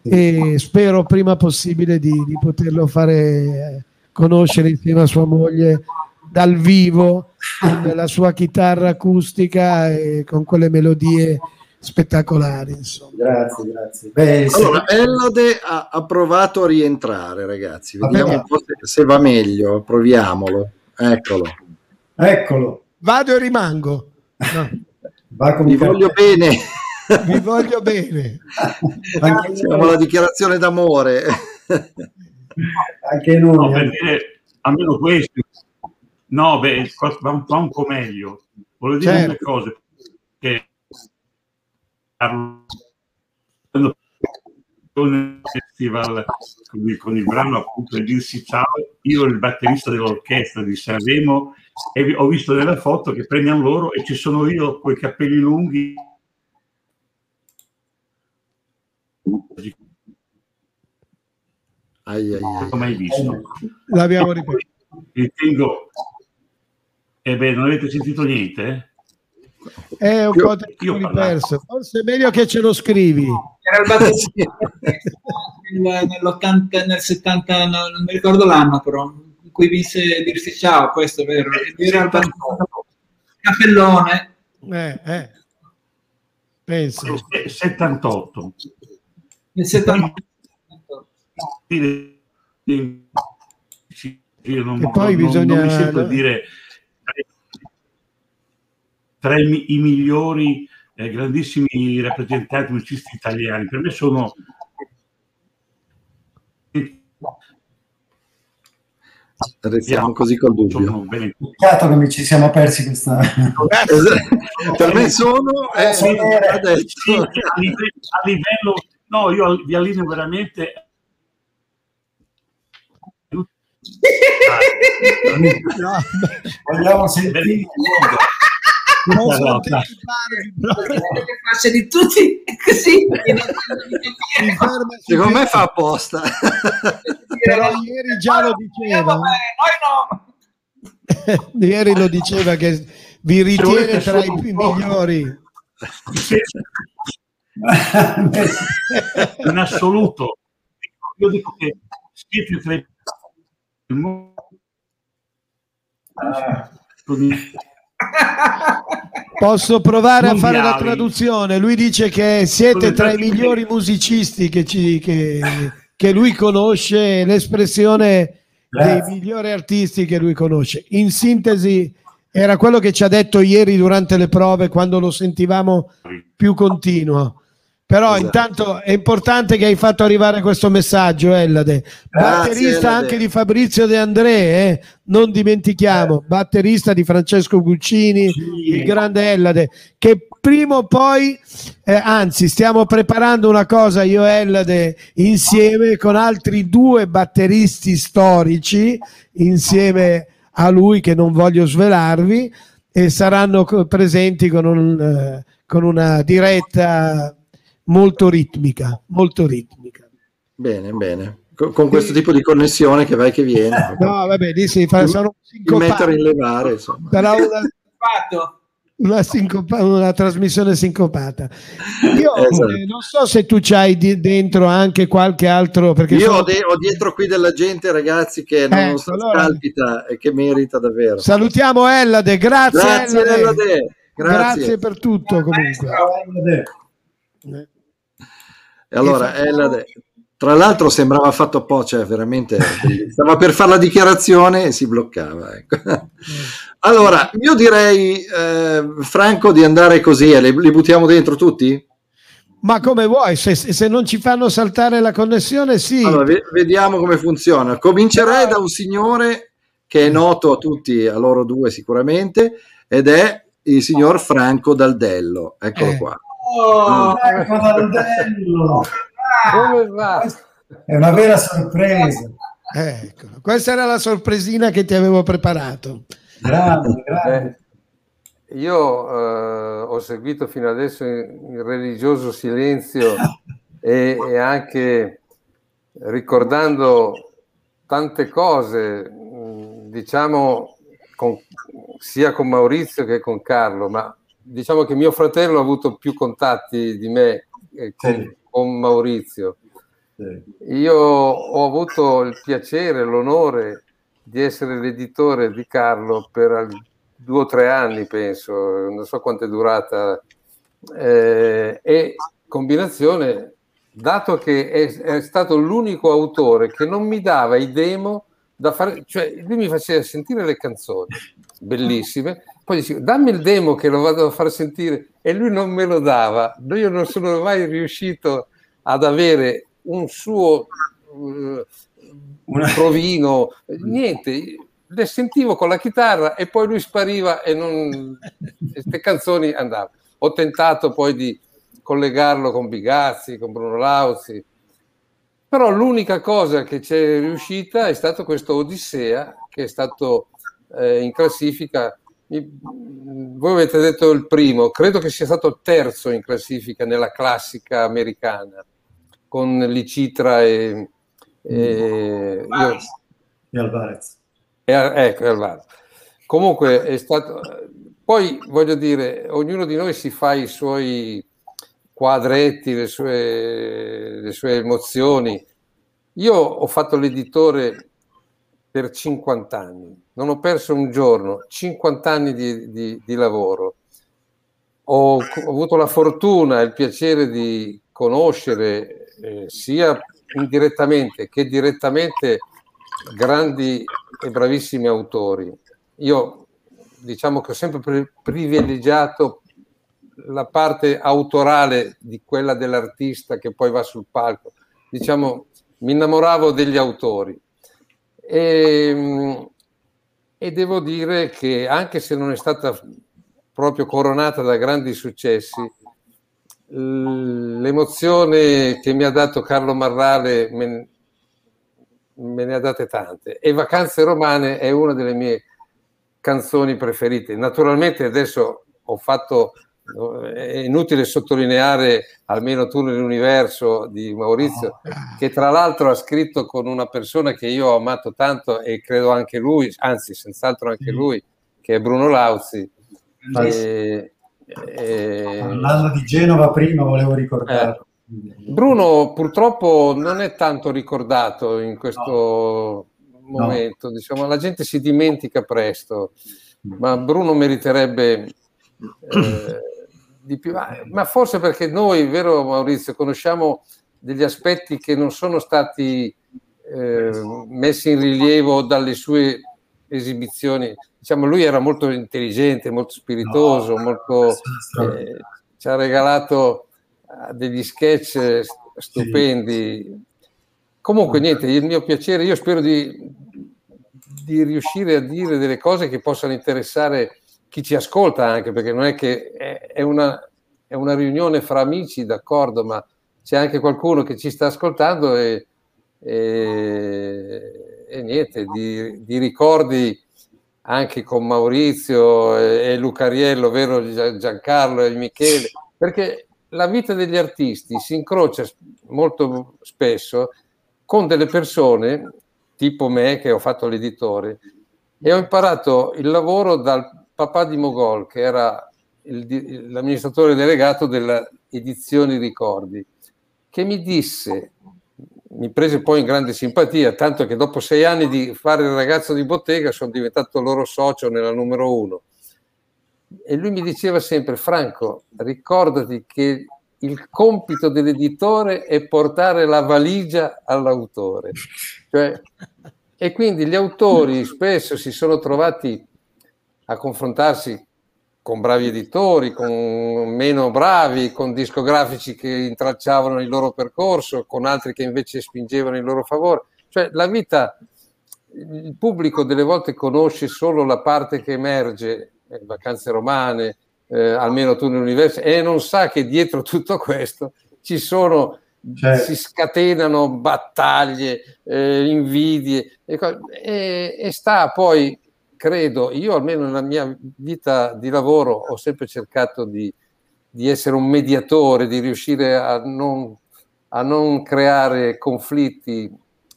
e spero prima possibile di, di poterlo fare eh, conoscere insieme a sua moglie dal vivo con la sua chitarra acustica e con quelle melodie spettacolari insomma. Grazie, grazie. Beh, sì. Allora, Ellade ha, ha provato a rientrare, ragazzi. Va Vediamo un po' se, se va meglio. Proviamolo. Eccolo. Eccolo, vado e rimango No, <laughs> va con Vi voglio bene. vi voglio bene alla noi, dichiarazione d'amore. <laughs> anche No, noi. per eh. dire almeno questo. No, beh, va un, va un po' meglio. Volevo dire Certo. due cose. Che con il festival con il, con il brano appunto di dirsi ciao, io il batterista dell'orchestra di Sanremo e vi- ho visto nella foto che prendiamo loro e ci sono io con i capelli lunghi. Ai, ai, ai. Non mai visto. l'abbiamo ripetuto Ritengo, e beh, non avete sentito niente? eh? è un Io- po' io riperso forse è meglio che ce lo scrivi Era il batterista nel, nell'80, nel 70, no, non mi ricordo l'anno però, in cui vinse Dirsi Ciao, questo è vero. Era il Cappellone, Eh, eh. Pensa. Eh, 78. Nel 78. Non, E poi bisogna- non mi sento dire tra i, i migliori eh, grandissimi rappresentanti musicisti italiani. Per me sono Restiamo così col dubbio. Peccato che mi ci siamo persi questa... Esatto. per me sono eh, Sì, sì, a, livello, no, io vi allineo veramente Vogliamo sentire... Posso No, anticipare proprio? Le facce di tutti è <laughs> così. Secondo me fa apposta. Però ieri già lo diceva. Noi no. <laughs> Ieri lo diceva che vi ritiene tra i migliori. <laughs> in assoluto. Io dico che siete tra i mondo Posso provare a fare la traduzione. Lui dice che siete tra i migliori musicisti che, ci- che- che lui conosce, l'espressione dei Grazie. migliori artisti che lui conosce. In sintesi, era quello che ci ha detto ieri durante le prove quando lo sentivamo più continuo. Però Esatto. intanto è importante che hai fatto arrivare questo messaggio, Ellade. Batterista Ellade. anche di Fabrizio De André, eh? non dimentichiamo, batterista di Francesco Guccini, il grande Ellade, che prima o poi, eh, anzi stiamo preparando una cosa io e Ellade insieme con altri due batteristi storici, insieme a lui che non voglio svelarvi, e saranno presenti con, un, eh, con una diretta molto ritmica, molto ritmica. Bene, bene. Con, con questo tipo di connessione che vai che viene. <laughs> No, vabbè, lì si fa, sono Il mettere in levare, insomma. Sarà una, <laughs> una, sincopa- una trasmissione sincopata. Io <laughs> Esatto. eh, non so se tu c'hai di- dentro anche qualche altro, perché Io sono- ho, de- ho dietro qui della gente, ragazzi, che non Ecco, sta allora- scalpita e che merita davvero. salutiamo Ellade, grazie, Grazie, Ellade. Ellade. Grazie. Grazie. per tutto comunque. E allora, Ellade, tra l'altro sembrava fatto apposta, cioè veramente stava per fare la dichiarazione e si bloccava. ecco. Allora, io direi, eh, Franco, di andare così e li, li buttiamo dentro tutti? Ma come vuoi, se, se non ci fanno saltare la connessione, sì. Allora, ve- vediamo come funziona. Comincerei da un signore che è noto a tutti, a loro due sicuramente, ed è il signor Franco Daldello. Eccolo Eh. qua. Oh, Ecco Daldello! Come va? È una vera sorpresa. Ecco, questa era la sorpresina che ti avevo preparato. Grande, grande. Beh, io eh, ho seguito fino adesso in, in religioso silenzio <laughs> e, e anche ricordando tante cose, diciamo con- sia con Maurizio che con Carlo, ma diciamo che mio fratello ha avuto più contatti di me eh, con, Sì. con Maurizio. Sì. Io ho avuto il piacere, l'onore di essere l'editore di Carlo per due o tre anni, penso, non so quanto è durata, eh, e combinazione, dato che è, è stato l'unico autore che non mi dava i demo da fare, cioè lui mi faceva sentire le canzoni bellissime, poi dicevo dammi il demo che lo vado a far sentire e lui non me lo dava, io non sono mai riuscito ad avere un suo Una- provino, niente, le sentivo con la chitarra e poi lui spariva e non queste canzoni andavano. Ho tentato poi di collegarlo con Bigazzi, con Bruno Lauzi, però l'unica cosa che c'è riuscita è stato questo Odissea che è stato eh, in classifica. Voi avete detto il primo, credo che sia stato il terzo in classifica nella classica americana con Licitra e, e io, E Alvarez. e- ecco, Alvaro. Comunque è stato. Poi voglio dire, ognuno di noi si fa i suoi quadretti, le sue, le sue emozioni. Io ho fatto l'editore per 50 anni, non ho perso un giorno, 50 anni di, di- di lavoro. ho, ho avuto la fortuna e il piacere di conoscere eh, sia indirettamente che direttamente grandi e bravissimi autori. Io diciamo che ho sempre pri- privilegiato la parte autorale di quella dell'artista che poi va sul palco. Diciamo, mi innamoravo degli autori. E, e devo dire che anche se non è stata proprio coronata da grandi successi, l'emozione che mi ha dato Carlo Marrale me, me, ne ha date tante e Vacanze Romane è una delle mie canzoni preferite. Naturalmente adesso ho fatto, è inutile sottolineare almeno tu nell'universo di Maurizio, che tra l'altro ha scritto con una persona che io ho amato tanto e credo anche lui, anzi senz'altro anche lui, che è Bruno Lauzi. E, e... Parlando di Genova prima volevo ricordare. Eh, Bruno purtroppo non è tanto ricordato in questo no. momento, no. diciamo, la gente si dimentica presto, ma Bruno meriterebbe eh, di più, ma forse perché noi, vero Maurizio, conosciamo degli aspetti che non sono stati eh, messi in rilievo dalle sue esibizioni. Diciamo, lui era molto intelligente, molto spiritoso, molto, eh, ci ha regalato eh, degli sketch stupendi. Comunque, niente, il mio piacere, io spero di, di riuscire a dire delle cose che possano interessare chi ci ascolta anche, perché non è che è, una, è una riunione fra amici, d'accordo, ma c'è anche qualcuno che ci sta ascoltando e, e, e niente, di, di, ricordi anche con Maurizio e, e Lucariello, vero? Giancarlo e Michele, perché la vita degli artisti si incrocia molto spesso con delle persone tipo me che ho fatto l'editore e ho imparato il lavoro dal papà di Mogol che era il, l'amministratore delegato della Edizioni Ricordi che mi disse mi prese poi in grande simpatia tanto che dopo sei anni di fare il ragazzo di bottega sono diventato loro socio nella numero uno e lui mi diceva sempre, Franco, ricordati che il compito dell'editore è portare la valigia all'autore. Cioè, e quindi gli autori spesso si sono trovati a confrontarsi con bravi editori, con meno bravi, con discografici che intracciavano il loro percorso, con altri che invece spingevano in loro favore. Cioè la vita, il pubblico delle volte conosce solo la parte che emerge eh, vacanze romane, eh, almeno tu nell'universo, e non sa che dietro tutto questo ci sono, cioè. si scatenano battaglie, eh, invidie, e, e, e sta poi, credo, io almeno nella mia vita di lavoro ho sempre cercato di, di essere un mediatore, di riuscire a non, a non creare conflitti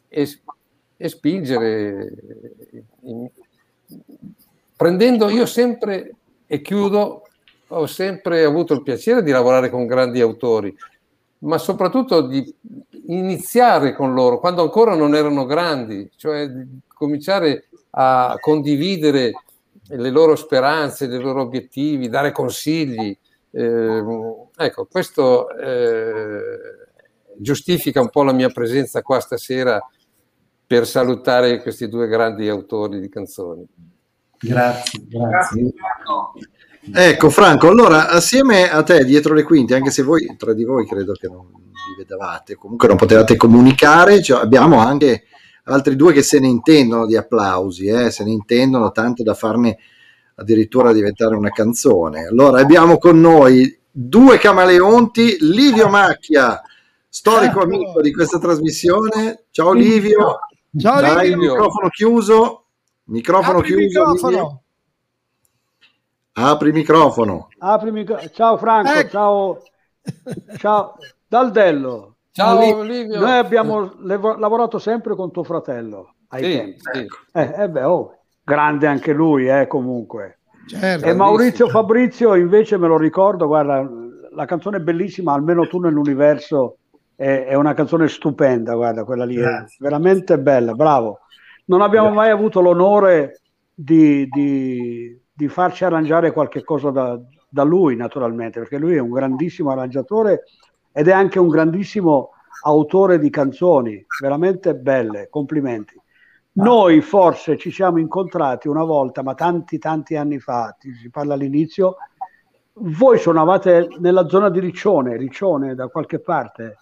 e, e spingere in, prendendo io sempre, e chiudo, ho sempre avuto il piacere di lavorare con grandi autori, ma soprattutto di iniziare con loro quando ancora non erano grandi, cioè di cominciare a condividere le loro speranze, i loro obiettivi, dare consigli. Eh, ecco, questo eh, giustifica un po' la mia presenza qua stasera per salutare questi due grandi autori di canzoni. Grazie, grazie. Ecco Franco, allora assieme a te dietro le quinte, anche se voi tra di voi credo che non vi vedevate, comunque non potevate comunicare, cioè abbiamo anche altri due che se ne intendono di applausi, eh, se ne intendono tanto da farne addirittura diventare una canzone. Allora abbiamo con noi due camaleonti, Livio Macchia, storico amico di questa trasmissione. Ciao Livio. Ciao Dai, Livio. il microfono chiuso. Microfono Apri il chiuso. microfono. Livio. Apri il microfono. Apri micro- Ciao Franco, Ecco. ciao. Ciao Daldello. Ciao, Noi- Livio. Noi abbiamo levo- lavorato sempre con tuo fratello ai Sì, tempi. sì. Eh, eh beh, oh, grande anche lui, eh, comunque. Certo. E Maurizio Fabrizio invece me lo ricordo, guarda, la canzone è bellissima, almeno tu nell'universo è, è una canzone stupenda, guarda, quella lì è veramente bella, bravo. Non abbiamo mai avuto l'onore di, di- di farci arrangiare qualche cosa da, da lui naturalmente, perché lui è un grandissimo arrangiatore ed è anche un grandissimo autore di canzoni, veramente belle, complimenti. Noi forse ci siamo incontrati una volta, ma tanti tanti anni fa, si parla all'inizio, voi suonavate nella zona di Riccione, Riccione da qualche parte?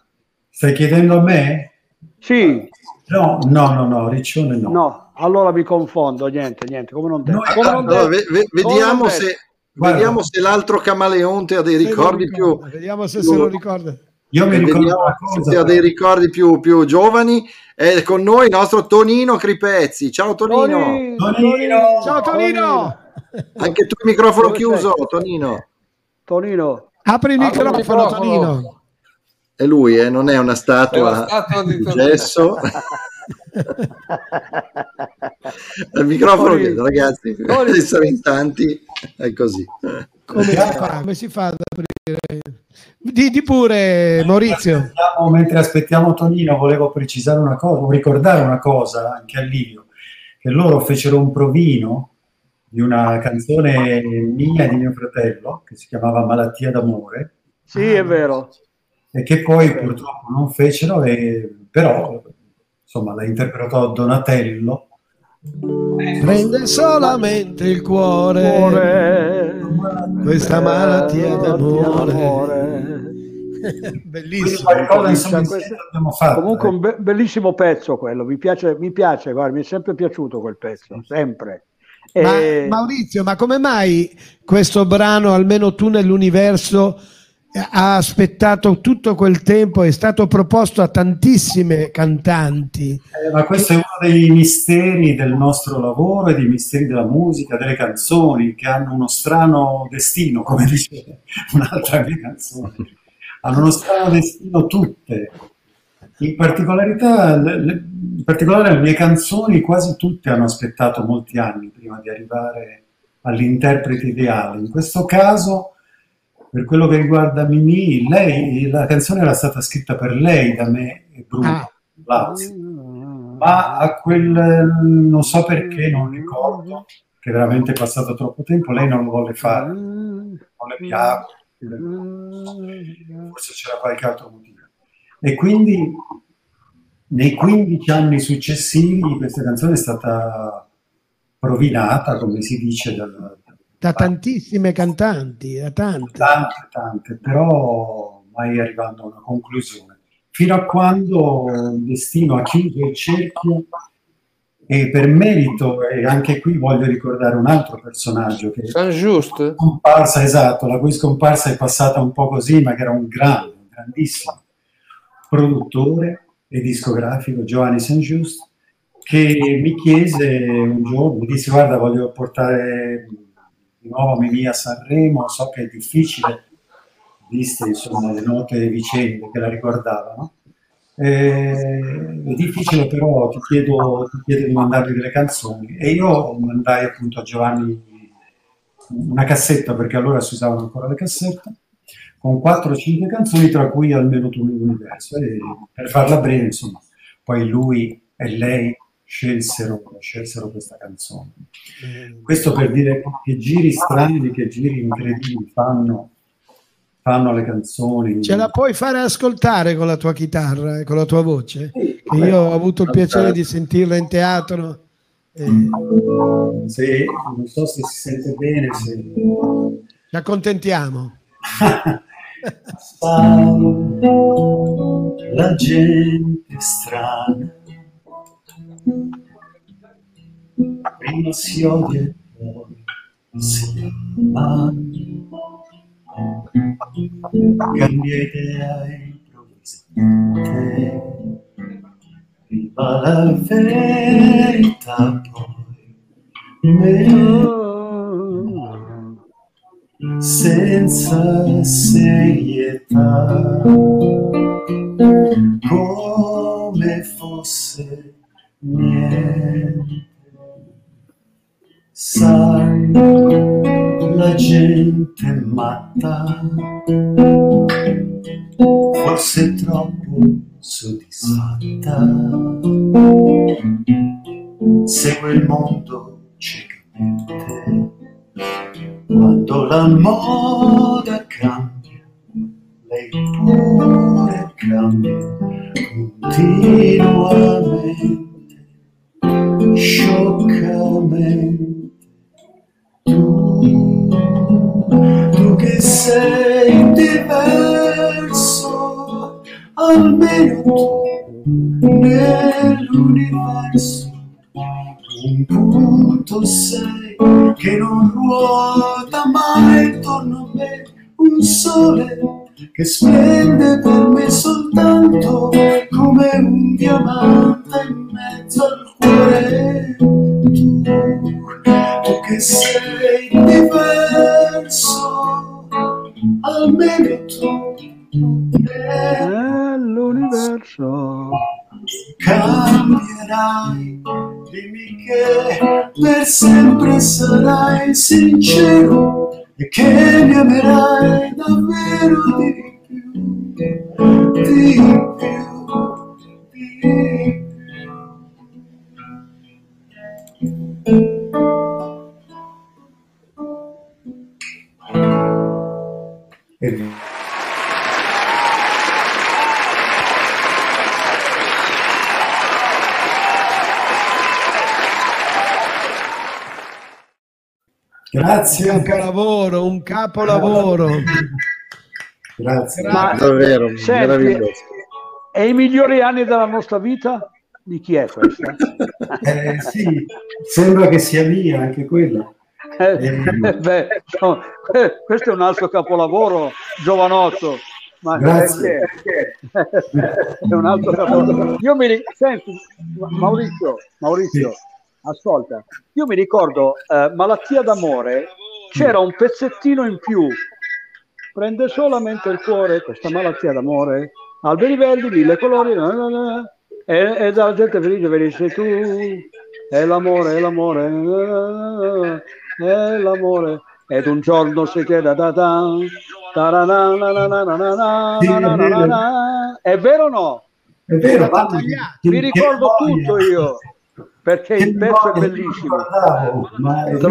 Stai chiedendo a me? Sì. No, no, no, no, Riccione no. No, allora mi confondo, niente, niente, come non detto. Allora, ve- ve- Come vediamo non se, detto. Guarda. vediamo se l'altro camaleonte ha dei Se ricordi più, Vediamo se se lo ricorda. Io mi ricordo vediamo una se cosa. ha dei ricordi più, più giovani. È con noi il nostro Tonino Cripezzi. Ciao Tonino. Toni- Tonino! Ciao Tonino! Anche tu il microfono Dove chiuso, sei? Tonino. Tonino, Apri il microfono, microfono. Tonino. È lui, eh, non è una È statua la statua di di Tonino. gesso. <laughs> il microfono chiuso, ragazzi. Tonino. Essere in tanti è così. Come si fa? Come si fa ad aprire? Di, di pure, Maurizio. Aspettiamo- mentre aspettiamo Tonino, volevo precisare una cosa, o ricordare una cosa anche a Livio, che loro fecero un provino di una canzone mia e di mio fratello, che si chiamava Malattia d'amore, sì, è vero. e che poi purtroppo non fecero, e, però insomma la interpretò Donatello. Prende solamente il cuore, Cuore, questa malattia d'amore. <laughs> Bellissimo. abbiamo fatto. Comunque eh. un be- bellissimo pezzo quello, mi piace, mi piace, guarda, mi è sempre piaciuto quel pezzo, sempre. Ma, E- Maurizio, ma come mai questo brano, almeno tu nell'universo, ha aspettato tutto quel tempo? È stato proposto a tantissime cantanti. Eh, ma questo è uno dei misteri del nostro lavoro e dei misteri della musica, delle canzoni, che hanno uno strano destino, come <laughs> dice un'altra mia canzone. Hanno uno strano destino tutte. In, particolarità, le- in particolare le mie canzoni quasi tutte hanno aspettato molti anni prima di arrivare all'interprete ideale. In questo caso, per quello che riguarda Mimì, lei, la canzone era stata scritta per lei da me e Bruno Ah. Lazzi ma a quel non so perché, non ricordo, che veramente è passato troppo tempo, lei non lo volle fare, non le piace, forse c'era qualche altro motivo. E quindi nei 15 anni successivi questa canzone è stata provinata, come si dice, dal- Da tantissime cantanti, da tante. tante, tante, però mai arrivando a una conclusione. Fino a quando il destino ha chiuso il cerchio e per merito, e anche qui voglio ricordare un altro personaggio che San Just? scomparsa, esatto, la cui scomparsa è passata un po' così, ma che era un grande, un grandissimo produttore e discografico, Giovanni San Just, che mi chiese un giorno, mi disse guarda voglio portare di nuovo Mimì a Sanremo, so che è difficile, viste insomma le note vicende che la riguardavano, Eh, è difficile però ti chiedo, ti chiedo di mandarmi delle canzoni. E io mandai appunto a Giovanni una cassetta perché allora si usavano ancora le cassette con 4-5 canzoni tra cui almeno tu nell'universo. E per farla breve insomma poi lui e lei scelsero, scelsero questa canzone questo per dire che giri strani che giri incredibili fanno, fanno le canzoni Ce la puoi fare ascoltare con la tua chitarra e con la tua voce? Che io ho avuto il piacere di sentirla in teatro. eh, Sì, non so se si sente bene se... ci accontentiamo. <laughs> La gente strana prima si odia e poi si ama. Cambia idea improvvisamente, viva la verità poi. Senza serietà, come fosse niente. Sai, la gente matta, forse troppo soddisfatta, segue il mondo ciecamente. Quando la moda cambia, lei pure cambia continuamente, scioccamente. Tu, che sei diverso, almeno tu nell'universo, un punto sei che non ruota mai intorno a me, un sole che splende per me soltanto come un diamante in mezzo al cuore. Tu che sei diverso, almeno tu Nell'universo. cambierai, dimmi che per sempre sarai sincero e che mi amerai davvero di più, di più, di più. Grazie. Un capolavoro, un capolavoro. Grazie. Ma Davvero, senti, meraviglioso. e i migliori anni della nostra vita? Di chi è questa? <laughs> Eh, sì, sembra che sia mia anche quella. Eh, <laughs> beh, no, eh, questo è un altro capolavoro, giovanotto. Ma Grazie. perché? <laughs> è un altro capolavoro. Io mi ri- senti, Ma- Maurizio, Maurizio, ascolta, io mi ricordo eh, Malattia d'amore, c'era un pezzettino in più. Prende solamente il cuore questa malattia d'amore, alberi verdi, mille colori, na, na, na, e, e dalla gente felice felice tu, è l'amore, è l'amore, è l'amore. Ed un giorno si chiede da da è vero. o no? È vero, Mi ricordo tutto io, perché il pezzo è bellissimo.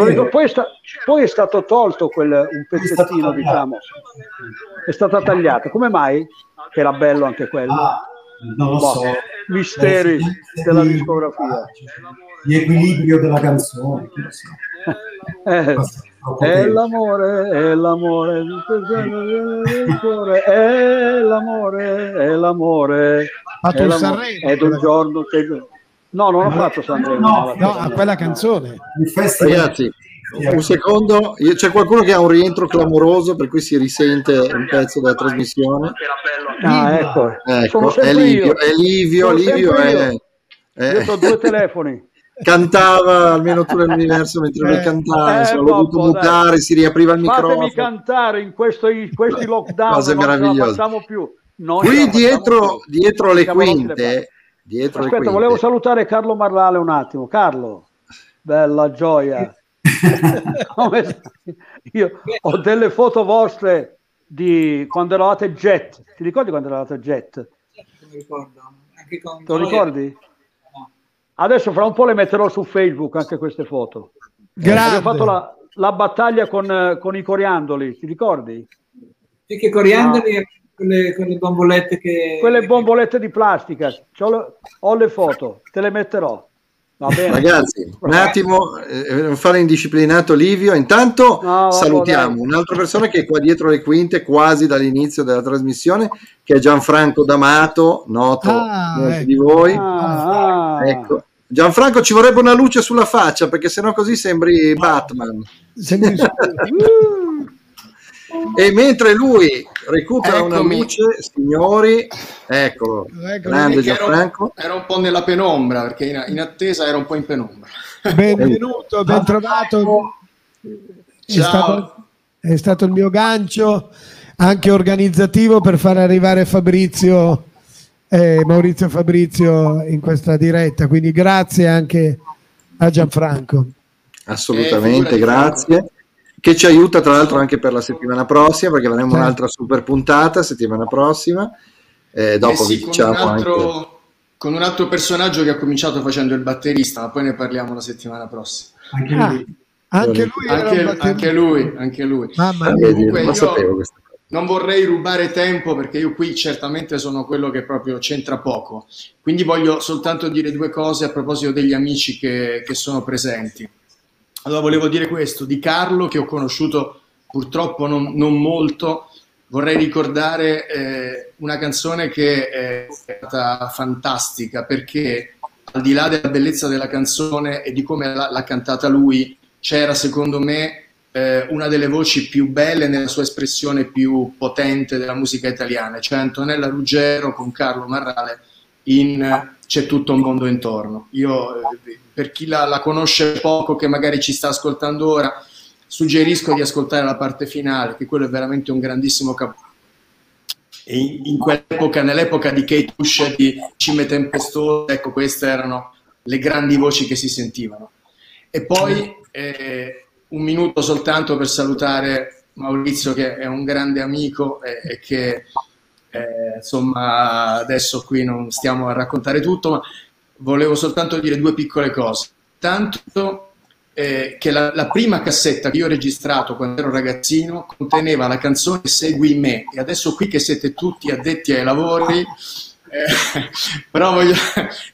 dico, poi, è sta- poi è stato tolto quel, un pezzettino, diciamo, è stata tagliata. Come mai? Che era bello anche quello. Ah, non lo Boh, so. misteri della discografia. Di equilibrio della canzone. so. Eh, Troppo <laughs> è l'amore, è l'amore, il cuore, è l'amore, è l'amore. Fatto è un l'amore. Sanremo, Ed un giorno che... No, non ho fatto Sanremo. No, No, a quella canzone. Ragazzi, un secondo, c'è qualcuno che ha un rientro clamoroso per cui si risente un pezzo della trasmissione. Ah, ecco. Ecco, è Livio, io. è Livio, Livio io. è- Io ho due telefoni. Cantava almeno tu nell'universo mentre lui Eh, cantava, eh, l'ho dovuto vabbè, dai. mutare, si riapriva il Fatemi microfono. cantare in questo- in questi lockdown, Cose non ce la meravigliose. facciamo più. Qui dietro, più. dietro le le quinte, dietro le Aspetta, quinte, volevo salutare Carlo Marlale un attimo. Carlo, bella gioia. <laughs> Io ho delle foto vostre di quando eravate Jet. Ti ricordi quando eravate Jet? Non mi ricordo. Anche con Te lo ricordi? No. Adesso fra un po' le metterò su Facebook anche queste foto. Grande. Abbiamo fatto la, la battaglia con, eh, con i coriandoli, ti ricordi? Sì, che coriandoli con le, con le bombolette che... Quelle bombolette di plastica. C'ho le- ho le foto, te le metterò. Va bene. Ragazzi, un attimo, eh, non fare indisciplinato Livio. Intanto No, salutiamo un'altra persona che è qua dietro le quinte, quasi dall'inizio della trasmissione, che è Gianfranco D'Amato, noto Ah, molti ecco. di voi. Ah, ah. Ecco. Gianfranco, ci vorrebbe una luce sulla faccia perché sennò così sembri Batman. Sembri- <laughs> E mentre lui recupera una Eccomi. luce, signori, eccolo, Ecco, grande Gianfranco. ero un po' nella penombra perché in, in attesa ero un po' in penombra. benvenuto, ben trovato. È Ciao. stato, è stato il mio gancio anche organizzativo per far arrivare Fabrizio, eh, Maurizio Fabrizio in questa diretta. Quindi grazie anche a Gianfranco. Assolutamente, Eh, grazie. Che ci aiuta tra l'altro anche per la settimana prossima, perché avremo Certo. un'altra super puntata settimana prossima. Eh, dopo Eh sì, vi con, diciamo un altro, anche. con un altro personaggio che ha cominciato facendo il batterista, ma poi ne parliamo la settimana prossima. Anche Ah, lui. Anche lui anche, anche lui, anche lui. Mamma Ah, mia. Comunque non. Non vorrei rubare tempo perché io qui certamente sono quello che proprio c'entra poco. Quindi voglio soltanto dire due cose a proposito degli amici che, che sono presenti. Allora volevo dire questo, di Carlo che ho conosciuto purtroppo non, non molto, vorrei ricordare eh, una canzone che è stata fantastica perché al di là della bellezza della canzone e di come l'ha, l'ha cantata lui, c'era secondo me eh, una delle voci più belle nella sua espressione più potente della musica italiana, cioè Antonella Ruggero con Carlo Marrale in C'è tutto un mondo intorno. Io, eh, per chi la, la conosce poco, che magari ci sta ascoltando ora, suggerisco di ascoltare la parte finale, che quello è veramente un grandissimo capo. E in, in quell'epoca, nell'epoca di Kate Bush di Cime Tempestose, ecco, queste erano le grandi voci che si sentivano. E poi eh, un minuto soltanto per salutare Maurizio, che è un grande amico e, e che eh, insomma adesso qui non stiamo a raccontare tutto, ma volevo soltanto dire due piccole cose. Tanto eh, che la, la prima cassetta che io ho registrato quando ero ragazzino conteneva la canzone Segui me e adesso qui che siete tutti addetti ai lavori, eh, <laughs> però voglio-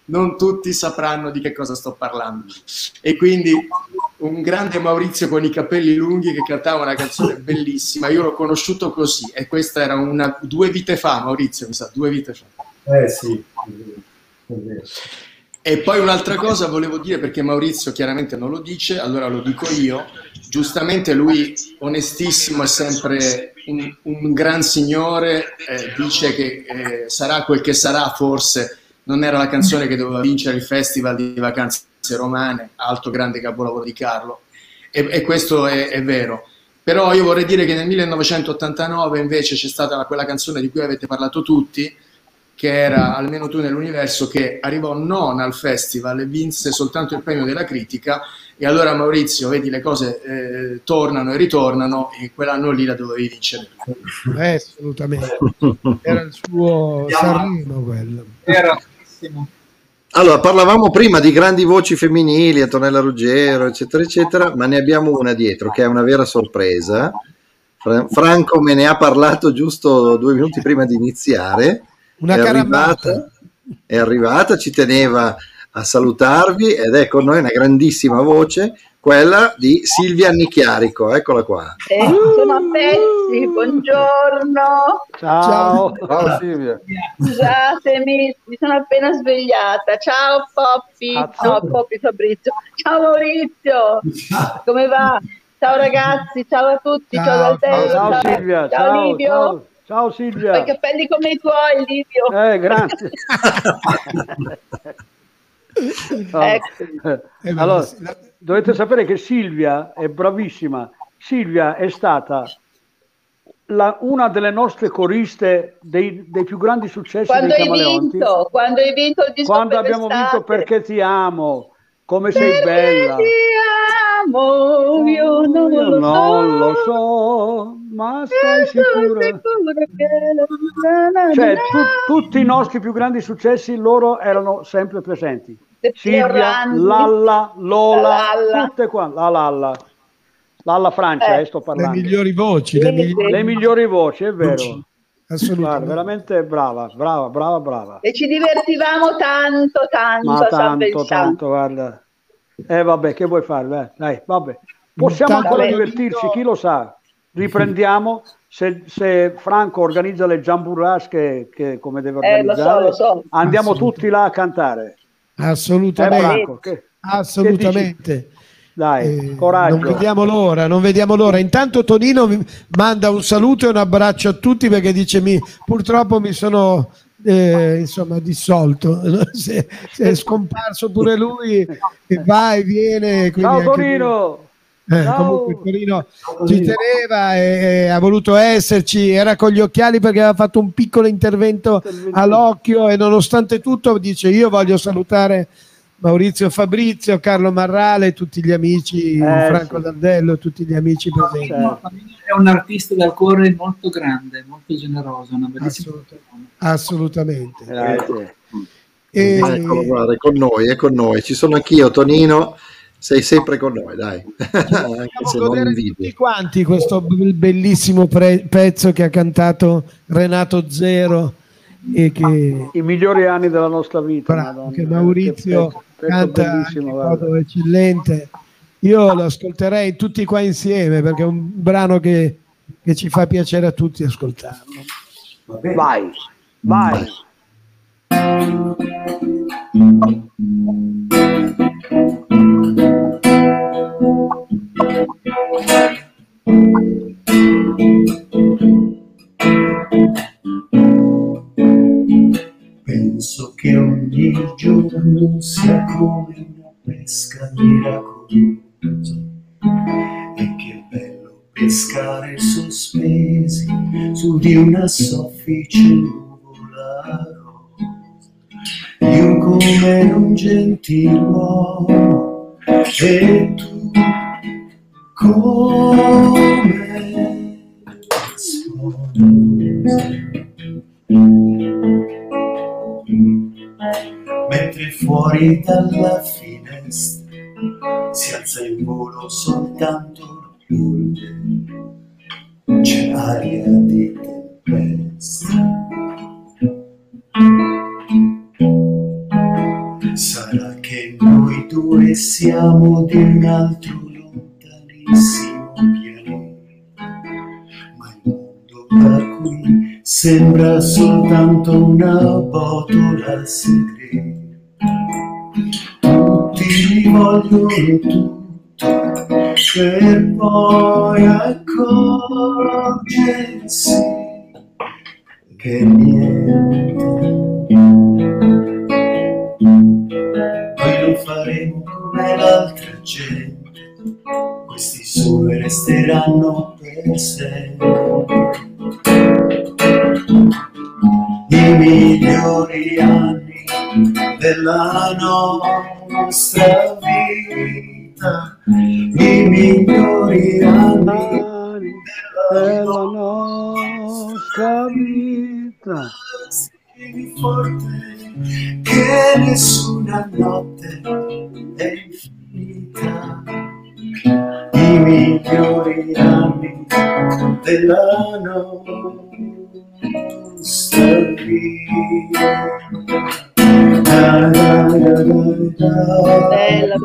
non tutti sapranno di che cosa sto parlando. E quindi un grande Maurizio con i capelli lunghi che cantava una canzone bellissima, io l'ho conosciuto così e questa era una, due vite fa, Maurizio, mi sa, due vite fa. Eh sì. E poi un'altra cosa volevo dire, perché Maurizio chiaramente non lo dice, allora lo dico io. Giustamente lui, onestissimo, è sempre un, un gran signore, eh, dice che eh, sarà quel che sarà, forse non era la canzone che doveva vincere il Festival di Vacanze Romane, altro grande capolavoro di Carlo, e, e questo è, è vero. Però io vorrei dire che nel 1989 invece c'è stata la- quella canzone di cui avete parlato tutti, che era Almeno tu nell'universo, che arrivò non al festival e vinse soltanto il premio della critica. E allora Maurizio, vedi, le cose eh, tornano e ritornano, e quell'anno lì la dovevi vincere. Eh, assolutamente. Era il suo Sanremo quello. Era bellissimo. Allora, parlavamo prima di grandi voci femminili, Antonella Ruggero, eccetera, eccetera, ma ne abbiamo una dietro che è una vera sorpresa. Fra- Franco me ne ha parlato giusto due minuti prima di iniziare. Una è arrivata, è arrivata, ci teneva a salutarvi ed è con noi una grandissima voce, quella di Silvia Annichiarico. Eccola qua. Eh, sono a pezzi, buongiorno. Ciao. Ciao Silvia. Scusatemi, mi sono appena svegliata. Ciao Poppi, Cazzo. no Poppi Fabrizio. Ciao Maurizio, come va? Ciao ragazzi, ciao a tutti, ciao, Ciao, Daltello, ciao, Silvia, ciao, Livio. ciao, ciao Silvia. Ho i capelli come i tuoi, Livio. Eh, grazie. No. <laughs> Ecco. Eh, Allora, dovete sapere che Silvia è bravissima. Silvia è stata la- una delle nostre coriste dei, dei più grandi successi Quando dei hai Camaleonti. vinto, quando hai vinto il disco Quando abbiamo l'estate. vinto Perché ti amo, come sei Perché bella. ti amo, io non Io lo non so. lo so, ma stai sicura? Cioè, tu- tutti i nostri più grandi successi loro erano sempre presenti. Le Silvia, Lalla, Lola, la tutte qua, la Lalla. Lalla Francia, Eh, eh, sto Le parlando. migliori voci. Le migliori... Le migliori voci, è vero. Voci. Assolutamente. Guarda, veramente brava, brava, brava, brava. E ci divertivamo tanto, tanto Ma tanto, tanto, guarda. Eh, vabbè, che vuoi fare? Dai, dai, vabbè. Possiamo ancora divertirci, chi lo sa. Riprendiamo. Se, se Franco organizza le jamburrasche che come deve Eh, lo so, organizzare, lo so. andiamo tutti là a cantare. Eh, Assolutamente. Franco, che- Assolutamente. dai, Eh, coraggio. non vediamo l'ora, non vediamo l'ora. Intanto Tonino mi manda un saluto e un abbraccio a tutti perché dice mi, purtroppo mi sono eh, insomma dissolto, <laughs> se, se è scomparso pure lui e va e viene. Ciao Tonino! Eh, comunque Torino ci teneva e, e ha voluto esserci, era con gli occhiali perché aveva fatto un piccolo intervento all'occhio e nonostante tutto dice io voglio salutare Maurizio Fabrizio, Carlo Marrale, tutti gli amici, Eh, Franco sì. Daldello, tutti gli amici presenti. Certo. È un artista dal cuore molto grande, molto generoso, una bellissima Assolutamente. Grazie. E- Eccolo, guarda, è con noi, è con noi. Ci sono anch'io, Tonino. Sei sempre con noi, dai. <laughs> Anche tutti quanti questo bellissimo pre- pezzo che ha cantato Renato Zero e che, I migliori anni della nostra vita. bravo, che Maurizio Che pezzo- pezzo canta in modo eccellente. Io lo ascolterei tutti qua insieme perché è un brano che, che ci fa piacere a tutti ascoltarlo. Vai, vai. Penso che ogni giorno sia come una pesca miracolosa e che bello pescare sospesi su di una soffice nuvola rosa. Io come un gentiluomo e tu come mentre fuori dalla finestra si alza in volo soltanto polvere, c'è aria di tempesta. Sarà che noi due siamo di un altro pianeta, ma il mondo da qui sembra soltanto una botola segreta. Tutti mi vogliono tutti per poi accorgersi che niente. Noi non faremo come l'altra gente, solo resteranno per sempre. I migliori anni della nostra vita, i migliori anni della nostra vita. Tieni forte che nessuna notte è infinita. I migliori anni della nostra vita. Da, da, da, da. Bella.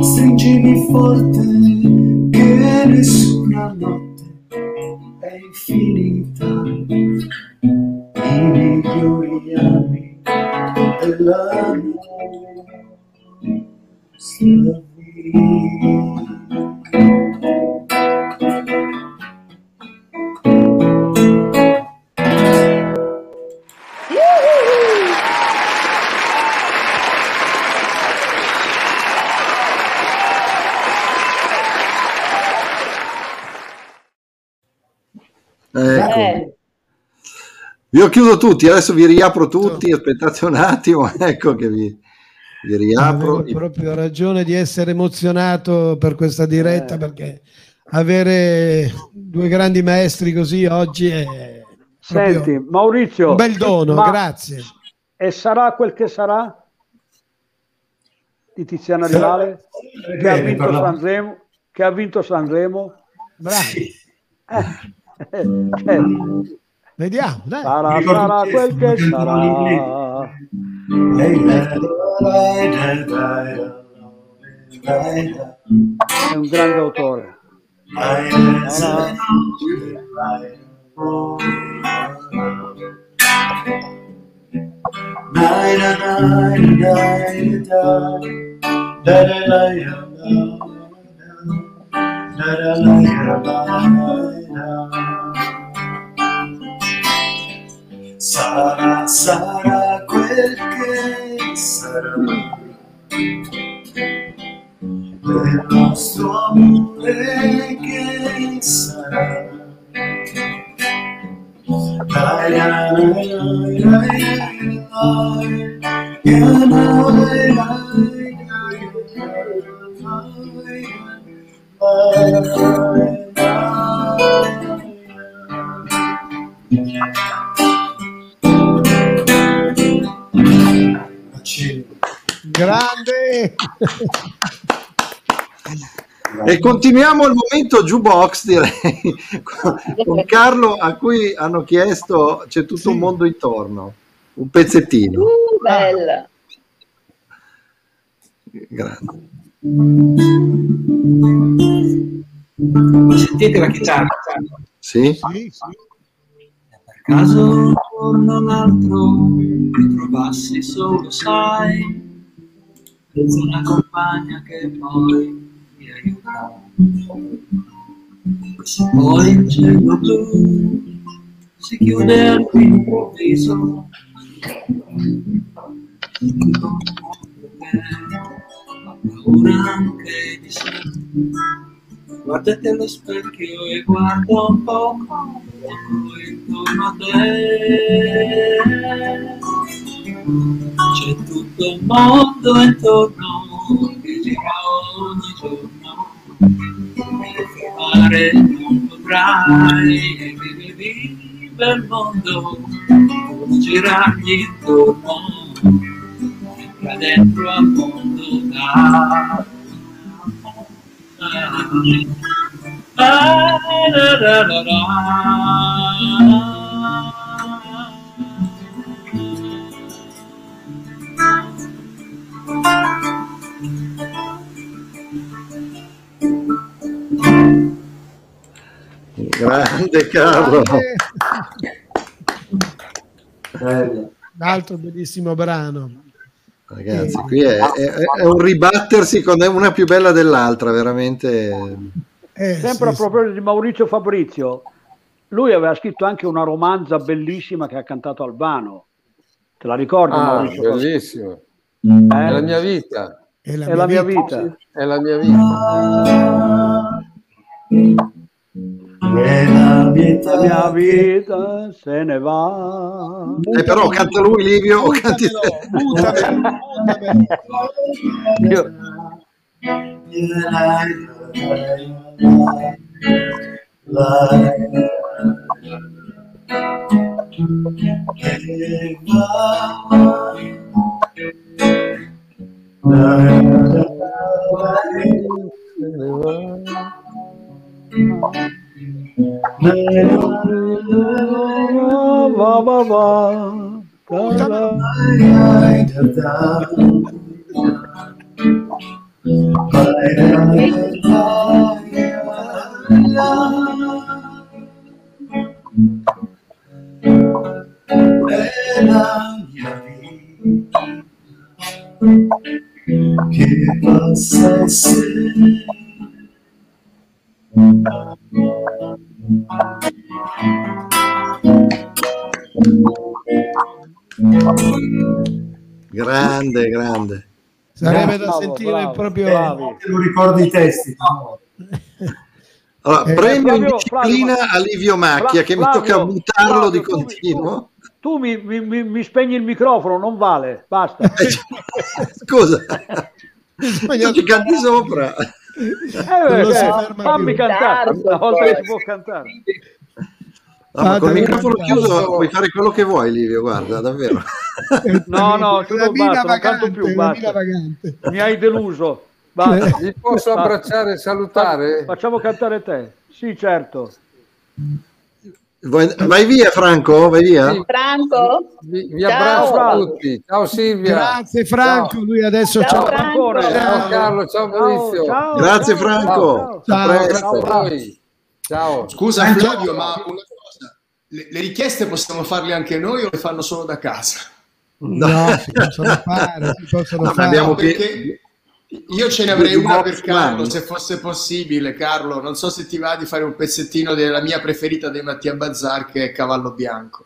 Stringimi forte che nessuna notte è infinita. di dunia ini telah eh. sendiri. Eh, Io chiudo tutti, adesso vi riapro tutti, aspettate un attimo, <laughs> ecco che vi, vi riapro. Avevo proprio ragione di essere emozionato per questa diretta perché avere due grandi maestri così oggi è Senti, Maurizio. un bel dono, ma- grazie. E sarà quel che sarà di Tiziana Rivale che ha Bene, vinto parla- Sanremo, che ha vinto Sanremo. Bravi. Eh, eh, Vediamo, dai. Sarà, sarà quel che sarà. È un grande autore. Da da da da Sarà, sarà quel che sarà. Del nostro amore che sarà. Thank you. Dai. E continuiamo il momento jukebox, direi, con Carlo a cui hanno chiesto, c'è tutto un mondo intorno, un pezzettino. Uh, bella. Grande. Sentite la chitarra? Sì? Per caso un giorno o l'altro mi trovassi solo, sai, senza una compagna che poi mi aiuta. Se poi il cielo blu si chiude all'improvviso, ho paura anche di sé. Guardati allo specchio e guarda un poco intorno a te. C'è tutto il mondo intorno che gira ogni giorno. E fermare non potrai e vivi, vive il mondo, girargli intorno. Entra dentro al mondo da Ah, la, la, la, Grande Carlo. Un altro bellissimo brano. Ragazzi, qui è, è- è un ribattersi con una più bella dell'altra, veramente. Eh, Sempre a proposito di Maurizio Fabrizio, lui aveva scritto anche una romanza bellissima che ha cantato Albano. Te la ricordi? Ah, Maurizio Fabrizio? bellissimo. Eh? È la mia vita. È È la mia vita. È la mia vita. la vita, La mia vita se ne va. Eh, però canta lui, Livio, o canti Io- Va, va, va. Da, da. È la mia vita che passa e se Grande, grande. Sarebbe da Bravo, sentire bravo, proprio... bravi. Te lo ricordi i testi? no? Allora, Eh, premio in Flavio, disciplina Flavio, a Livio Macchia, che mi Flavio, tocca buttarlo Flavio, di continuo. Tu mi, mi- mi- mi spegni il microfono, non vale, basta. <laughs> Scusa, tu ci canti sopra. Eh, Non eh, si eh, fammi più. cantare, Tardo, una volta poi. che si può cantare. No, ma col Fate microfono chiuso puoi fare quello che vuoi, Livio, guarda, davvero. <laughs> No, no, tu non basta, non canto vagante, più, la basta. Mi hai deluso. Basta. Vi posso Basta. abbracciare e salutare? Facciamo cantare te. Sì, certo. Vai, via, Franco, vai via. Sì. Franco? Vi, vi Ciao. abbraccio a tutti. Ciao Silvia. Grazie Franco, Ciao. lui adesso Ciao, ciao. Franco. Ciao Carlo, ciao Maurizio. ciao, Grazie, ciao, Franco. ciao. A Ciao. presto. Grazie a voi. Ciao. Scusa Anche- Flavio, ma una cosa, le, le richieste possiamo farle anche noi o le fanno solo da casa? No, si possono fare, si possono No, fare. abbiamo No, perché io ce ne avrei una per Carlo, se fosse possibile, Carlo. Non so se ti va di fare un pezzettino della mia preferita di Mattia Bazzar, che è Cavallo Bianco.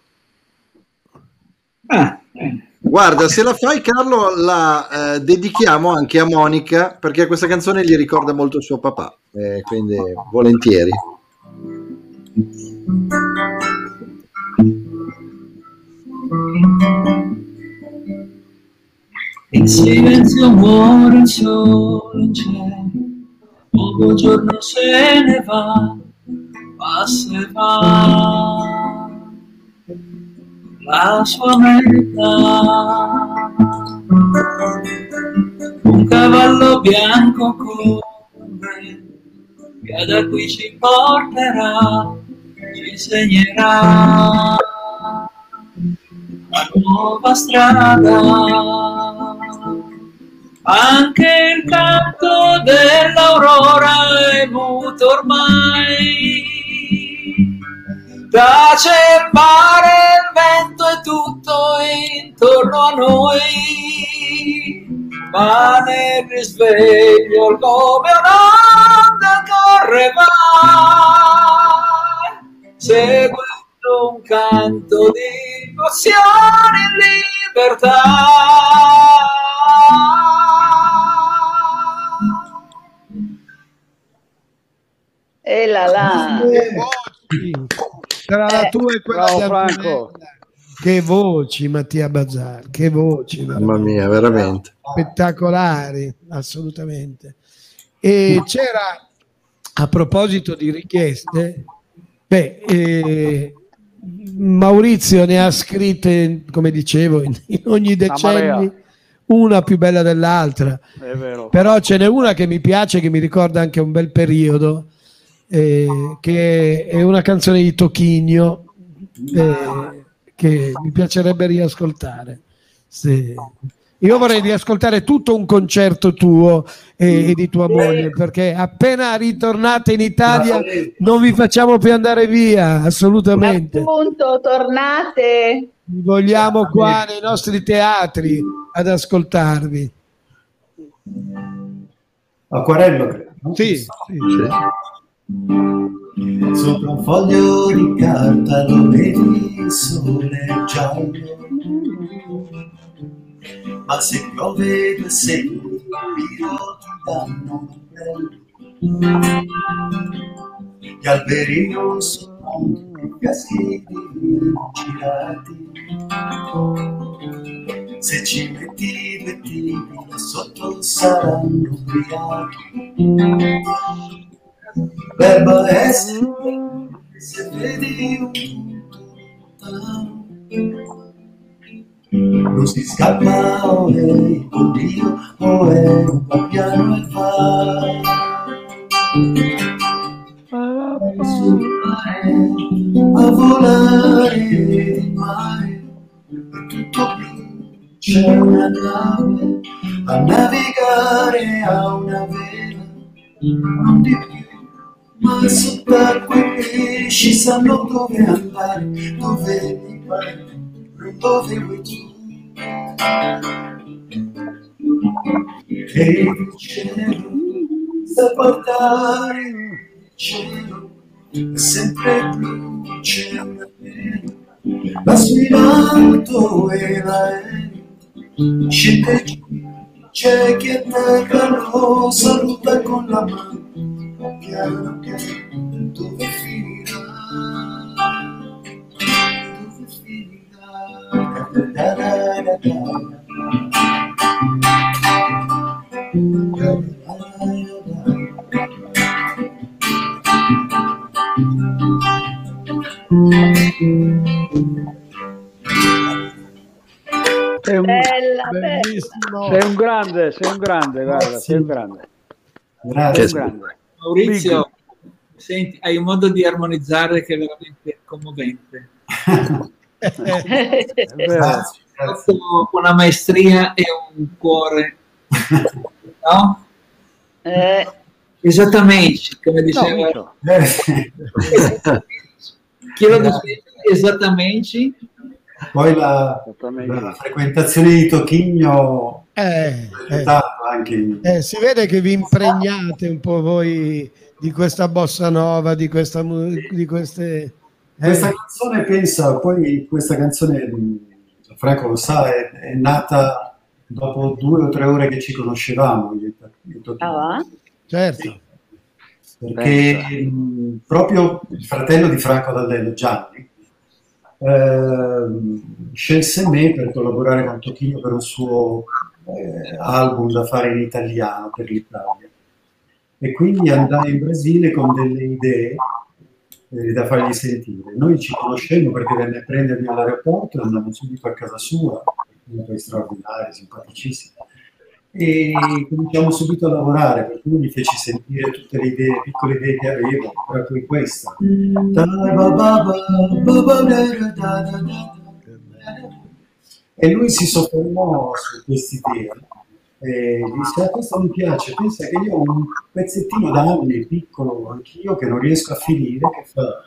Ah, bene. Guarda, se la fai, Carlo, la eh, dedichiamo anche a Monica, perché questa canzone gli ricorda molto suo papà, eh, quindi volentieri. In silenzio muore il sole in cielo, nuovo giorno se ne va, passa e va, la sua meta. Un cavallo bianco corre, via da qui ci porterà, ci insegnerà una nuova strada. Anche il canto dell'aurora è muto ormai. Tace il mare, il vento e tutto intorno a noi. Ma nel risveglio come un'onda corre va, seguendo un canto di passione in libertà. E là là. Tra la Eh, tua e quella bravo di Franco. Che voci Mattia Bazzar, che voci. Mamma mia, veramente. Spettacolari, assolutamente. E c'era, a proposito di richieste, beh, eh, Maurizio ne ha scritte, come dicevo, in, in ogni decennio, una più bella dell'altra. È vero. Però ce n'è una che mi piace, che mi ricorda anche un bel periodo, eh, che è una canzone di Tocchigno eh, che mi piacerebbe riascoltare. Se- Io vorrei riascoltare tutto un concerto tuo e, e di tua moglie, perché appena ritornate in Italia non vi facciamo più andare via, assolutamente. Appunto, tornate. Vi vogliamo qua nei nostri teatri ad ascoltarvi. Acquarello, credo. no? Sì, sì. Sopra un foglio di carta lo vedi il sole giallo, ma se piove due segni io ti danno bello. Gli alberi non sono caschi girati. Se ci metti due tipi là sotto saranno ubriachi. Verbo essere, se vedi un lontano, non si scappa o è con Dio o è un piano e mare, a volare il mare, è tutto blu, c'è una nave, a navigare a una vela, non di più ma sott'acqua i pesci sanno dove andare, dove mi pare, dove vuoi tu. E il cielo sa portare il cielo, è sempre blu, c'è una vela, lassù in alto e l'aereo scende giù, c'è chi attacca, lo saluta con la mano piano dove finirà dove finirà da da da da Sei un, Bella, bella. Bellissimo. sei un grande, sei un grande, guarda, sei un grande. Sei Grazie. un grande. Maurizio, senti, hai un modo di armonizzare che è veramente commovente. <laughs> È. Grazie, grazie. una maestria e un cuore, no? Eh, Esattamente, come No, diceva. Eh, chi lo esattamente. Poi la, la frequentazione di Tocchigno Eh, eh, anche in- eh, si vede che vi impregnate un po' voi di questa bossa nova, di, questa, di queste... eh, Questa canzone, pensa, poi questa canzone, Franco lo sa, è, è nata dopo due o tre ore che ci conoscevamo. io io ah, va? certo. perché mh, proprio il fratello di Franco Daldello, Gianni, scelse me per collaborare con Tocchino per un suo eh, album da fare in italiano per l'Italia. E quindi andai in Brasile con delle idee eh, da fargli sentire. Noi ci conoscemmo perché venne a prendermi all'aeroporto e andammo subito a casa sua, poi straordinaria, simpaticissima. E cominciamo subito a lavorare, per cui mi feci sentire tutte le idee, le piccole idee che avevo, tra cui questa. E lui si soffermò su quest'idea e disse, ah, questo mi piace, pensa che io ho un pezzettino da anni, piccolo anch'io, che non riesco a finire, che fa...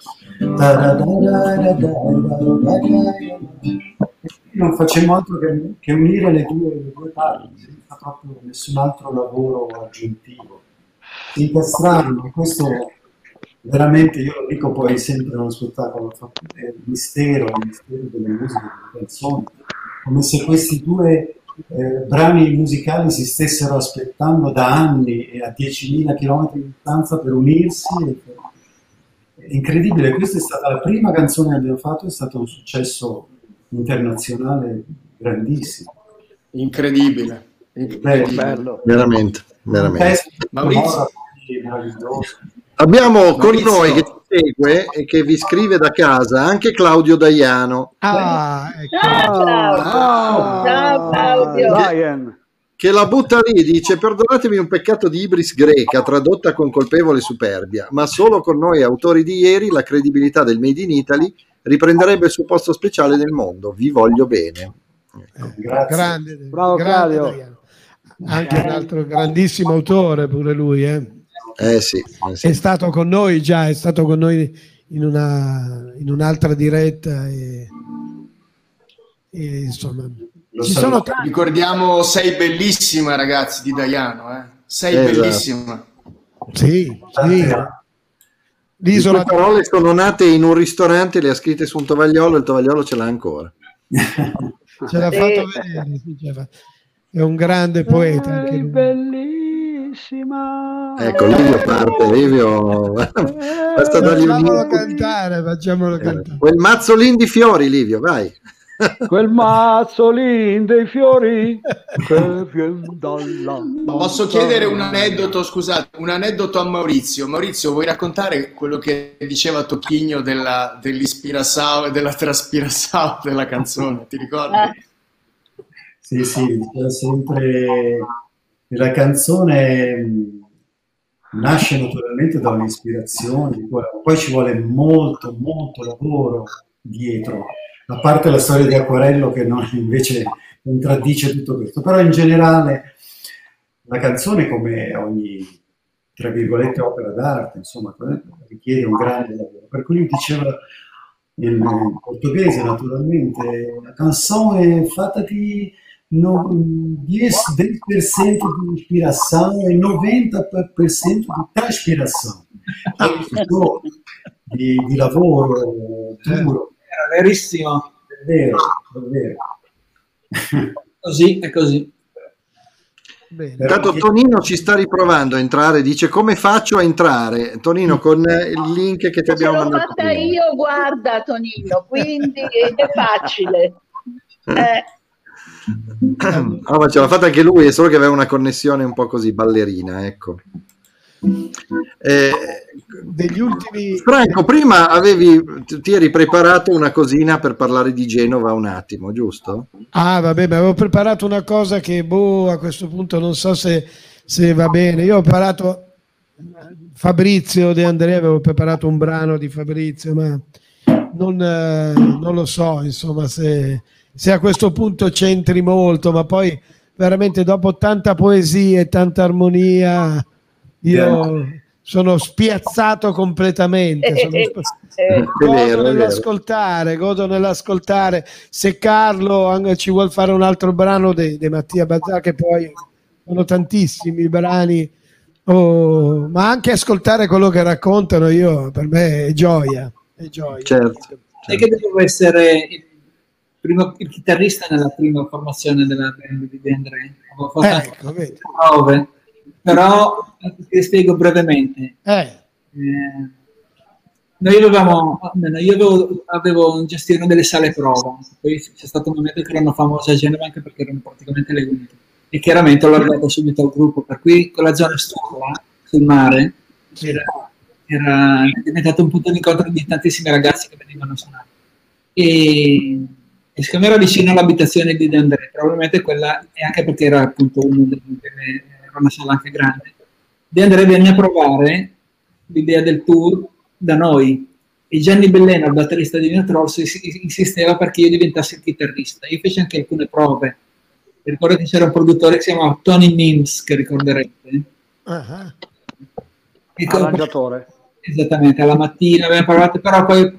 Non facciamo altro che, che unire le due, le due parti, senza proprio nessun altro lavoro aggiuntivo. Incastrarlo, questo veramente, io lo dico poi sempre nello spettacolo, è il mistero, il mistero delle musiche, delle canzoni, come se questi due eh, brani musicali si stessero aspettando da anni e a 10.000 km di distanza per unirsi. È incredibile, questa è stata la prima canzone che abbiamo fatto, è stato un successo internazionale grandissimo. Incredibile. Bello. Veramente, veramente. Maurizio. meraviglioso. Abbiamo con Maurizio. noi che ci segue e che vi scrive da casa anche Claudio Daiano, Ah, ecco. Ciao, ciao Claudio. Ryan. che la butta lì, dice perdonatemi un peccato di ibris greca tradotta con colpevole superbia, ma solo con noi autori di ieri la credibilità del Made in Italy riprenderebbe il suo posto speciale nel mondo. Vi voglio bene. Grazie. Grande, Bravo grande. Anche un altro grandissimo autore pure lui, eh. Eh sì, eh sì. È stato con noi già, è stato con noi in, una, in un'altra diretta e, e insomma Lo ci saluto. sono tanti Ricordiamo Sei bellissima, ragazzi, di Daiano. Eh? Sei Esatto. bellissima. sì, sì. Le l'isola sue parole sono nate in un ristorante, le ha scritte su un tovagliolo e il tovagliolo ce l'ha ancora. <laughs> ce l'ha fatto vedere è un grande poeta anche Sei lui. bellissima. Ecco, Livio parte, Livio... Basta dargli un facciamolo cantare facciamolo cantare Quel mazzolin di fiori, Livio, vai. Quel mazzolin dei fiori che vien dalla... Posso chiedere un aneddoto, scusate, un aneddoto a Maurizio. Maurizio, vuoi raccontare quello che diceva Tocchigno della, dell'ispirasao e della traspirasao della canzone? Ti ricordi? Sì, sì, diceva sempre la canzone nasce naturalmente da un'ispirazione, poi ci vuole molto, molto lavoro dietro, a parte la storia di Acquarello che non, invece contraddice tutto questo, però in generale la canzone come ogni, tra virgolette, opera d'arte, insomma, richiede un grande lavoro. Per cui lui diceva in portoghese naturalmente, la canzone è fatta di no- 10, 10% di ispirazione e 90% di traspirazione. <laughs> Di, di lavoro duro, Era verissimo. è vero, è vero. Così è così. Bene. Intanto Tonino ci sta riprovando a entrare, dice come faccio a entrare? Tonino con eh, il link che ti Ce abbiamo l'ho mandato. fatta prima. io, guarda Tonino, quindi è facile. Eh, Ah, ma ce l'ha fatta anche lui, è solo che aveva una connessione un po' così ballerina, ecco. Eh, degli ultimi Franco, prima avevi, ti eri preparato una cosina per parlare di Genova un attimo, giusto? Ah, vabbè, ma avevo preparato una cosa che, boh, a questo punto non so se, se va bene. Io ho preparato Fabrizio De Andrea, avevo preparato un brano di Fabrizio, ma non, eh, non lo so, insomma, se, se a questo punto c'entri molto, ma poi veramente dopo tanta poesia e tanta armonia, io sono spiazzato completamente. Eh, sono eh, sp- eh, godo nell'ascoltare, godo nell'ascoltare. Se Carlo ci vuol fare un altro brano di Mattia Bazzà, che poi sono tantissimi i brani, oh, ma anche ascoltare quello che raccontano io, per me è gioia. È gioia. Certo, certo. E che devo essere il, primo, il chitarrista nella prima formazione della band di De Andrea? Avevo fatto ecco, però ti spiego brevemente. Eh, Eh, noi avevamo, almeno io avevo, avevo in gestione delle sale prova, poi c'è stato un momento che erano famose a Genova anche perché erano praticamente le uniche. E chiaramente l'ho dato subito al gruppo, per cui quella zona Sturla, sul mare, era, era diventato un punto di incontro di tantissimi ragazzi che venivano a suonare. E E siccome era vicino all'abitazione di De André, probabilmente quella, e anche perché era appunto uno delle, delle- era una sala anche grande, De André venne a provare l'idea del tour da noi. E Gianni Bellena, il batterista di Neotrolls, insisteva perché io diventassi il chitarrista. Io feci anche alcune prove. Ricordo che c'era un produttore che si chiamava Tony Mims, che ricorderete. E co- Arrangiatore. Esattamente, alla mattina abbiamo parlato, però poi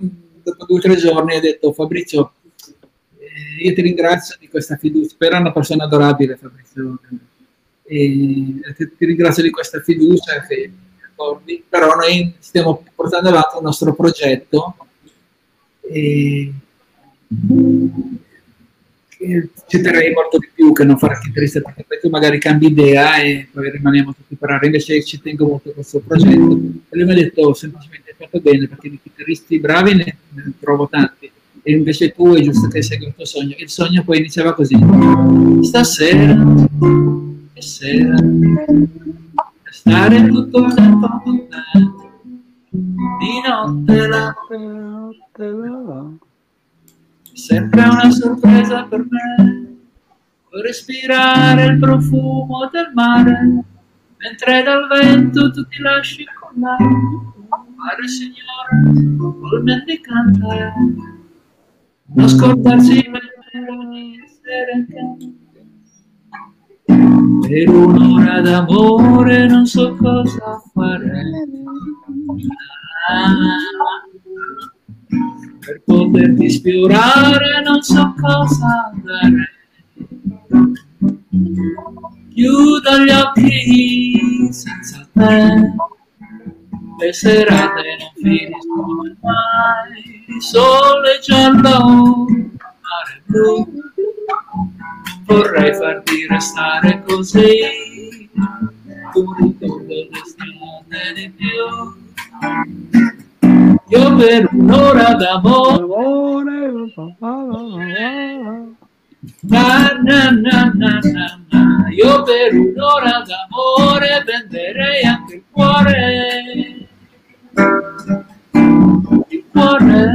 dopo due o tre giorni ho detto Fabrizio, eh, io ti ringrazio di questa fiducia, era una persona adorabile Fabrizio, e ti, ti ringrazio di questa fiducia, che, d'accordi? però noi stiamo portando avanti il nostro progetto. E ci terrei molto di più che non fare chitarrista perché tu magari cambi idea e poi rimaniamo tutti per aria invece ci tengo molto a questo progetto. E lui mi ha detto semplicemente hai fatto bene perché di chitarristi bravi ne, ne trovo tanti. E invece tu è giusto che segui il tuo sogno. Il sogno poi iniziava così. Stasera e sera per stare tutto il tempo con te di notte la sempre una sorpresa per me. Respirare il profumo del mare, mentre dal vento tu ti lasci collare. Mare signore, col mendicante, non scordarsi mai ogni sera che per un'ora d'amore non so cosa fare. Per poterti sfiorare non so cosa dare. Chiudo gli occhi senza te, le serate non finiscono mai, sole giallo, mare blu, vorrei farti restare così, tu ricordo l'estate di più. Io per un'ora d'amore na, na, na, na, na. Io per un'ora d'amore venderei anche il cuore Il cuore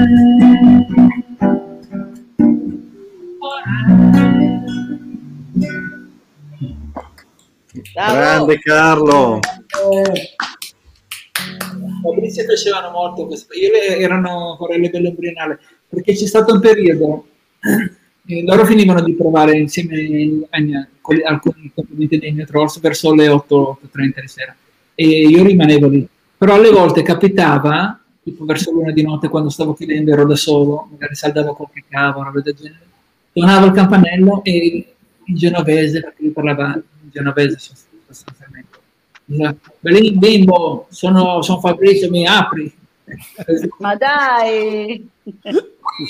Grande Carlo. Fabrizio facevano molto questo, io erano Corelle Bello Brianale, perché c'è stato un periodo, eh, loro finivano di provare insieme gli- alcuni componenti dei Neotrolls verso le 8, 8.30 di sera e io rimanevo lì, però alle volte capitava, tipo verso l'una di notte quando stavo chiudendo ero da solo, magari saldavo qualche cavo, roba del genere, suonavo il campanello e in genovese, perché lui parlava in genovese sostanzialmente, Belin bimbo, sono, sono Fabrizio, mi apri. <laughs> Ma dai!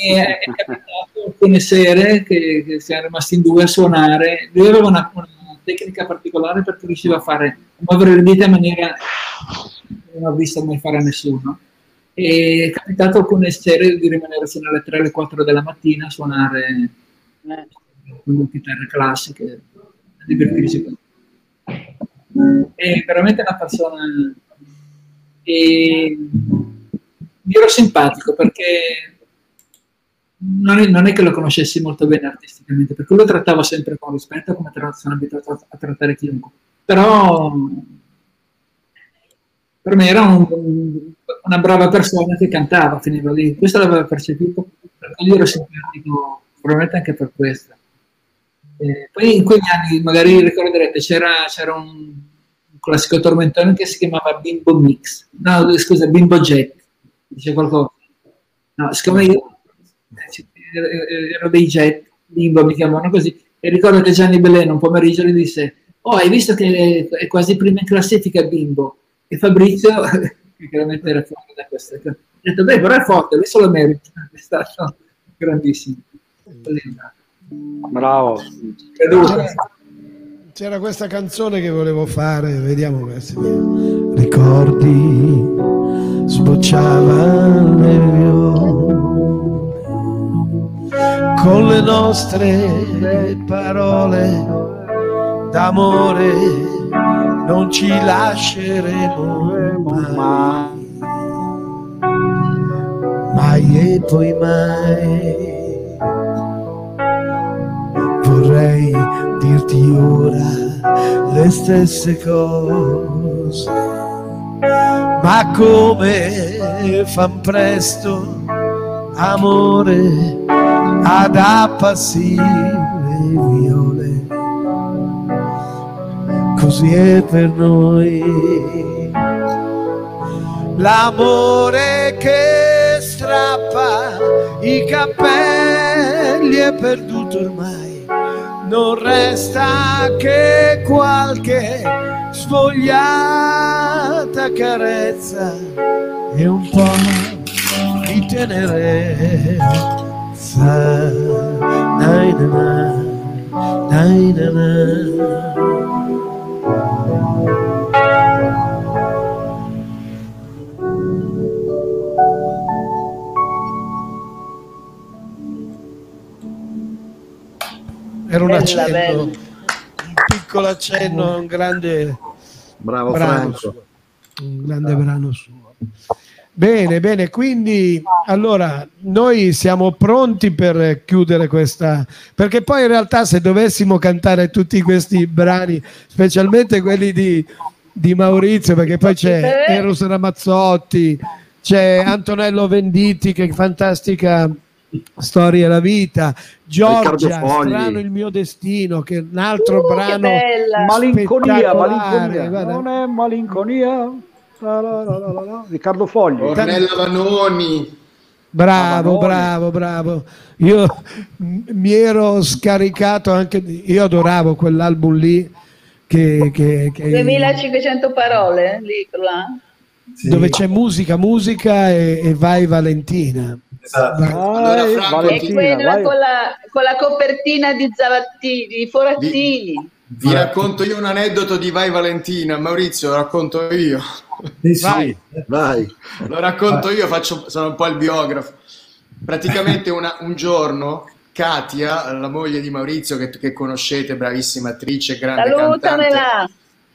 E è capitato alcune sere che, che siamo rimasti in due a suonare. Lui aveva una, una tecnica particolare perché riusciva a fare muovere le dita in maniera che non ho visto mai fare a nessuno. E è capitato alcune sere di rimanere fino alle 3 alle 4 della mattina a suonare con le chitarre classiche, a divertirsi con è veramente una persona e mi ero simpatico perché non è, non è che lo conoscessi molto bene artisticamente, perché lo trattavo sempre con rispetto come sono abituato a, trattare chiunque. Però per me era un- una brava persona che cantava, finiva lì. Questo l'aveva percepito, perché io ero simpatico, probabilmente anche per questo. Eh, poi in quegli anni, magari ricorderete, c'era, c'era un, classico tormentone che si chiamava Bimbo Mix, no, scusa, Bimbo Jet, dice qualcosa. No, siccome io eh, eh, ero dei jet, Bimbo mi chiamavano così, e ricordo che Gianni Belen un pomeriggio gli disse, oh, hai visto che è quasi prima in classifica Bimbo? E Fabrizio, <laughs> che chiaramente era fuori da questo, ha detto, beh, però è forte, lui se lo merita, è stato grandissimo. Bravo. C'era questa canzone che volevo fare, vediamo questi ricordi sbocciavano nel mio con le nostre parole d'amore non ci lasceremo mai. Mai e poi mai vorrei dirti ora le stesse cose, ma come fan presto amore ad appassive viole, così è per noi. L'amore che strappa i capelli è perduto ormai, non resta che qualche svogliata carezza e un po' di tenerezza. Nai na na, nai Era un Bella, accenno, bella. un piccolo accenno, un grande Bravo brano Franco. suo, un grande brano suo. Bene, bene, quindi allora noi siamo pronti per chiudere questa, perché poi in realtà se dovessimo cantare tutti questi brani, specialmente quelli di, di Maurizio, perché poi c'è Eh. Eros Ramazzotti, c'è Antonello Venditti, che fantastica storia e la vita, Giorgia, strano il mio destino, che è un altro Uh, brano. Malinconia, malinconia. guarda. Non è malinconia. La, la, la, la, la, la. Riccardo Fogli. Ornella Vanoni. Bravo, bravo, bravo. Io m- mi ero scaricato anche, io adoravo quell'album lì che, che- che- 2500 parole, lì, là. dove c'è musica, musica e, e vai Valentina. Esatto. Allora, Vai, Franco, E quella vai. con la, con la copertina di Zavattini, di Forattini. Vi racconto io un aneddoto di Vai Valentina. Maurizio, lo racconto io. Sì, sì. Vai. Vai. Lo racconto io, faccio, sono un po' il biografo. Praticamente una- un giorno Katia, la moglie di Maurizio, che, che conoscete, bravissima attrice, grande cantante. Salutamela!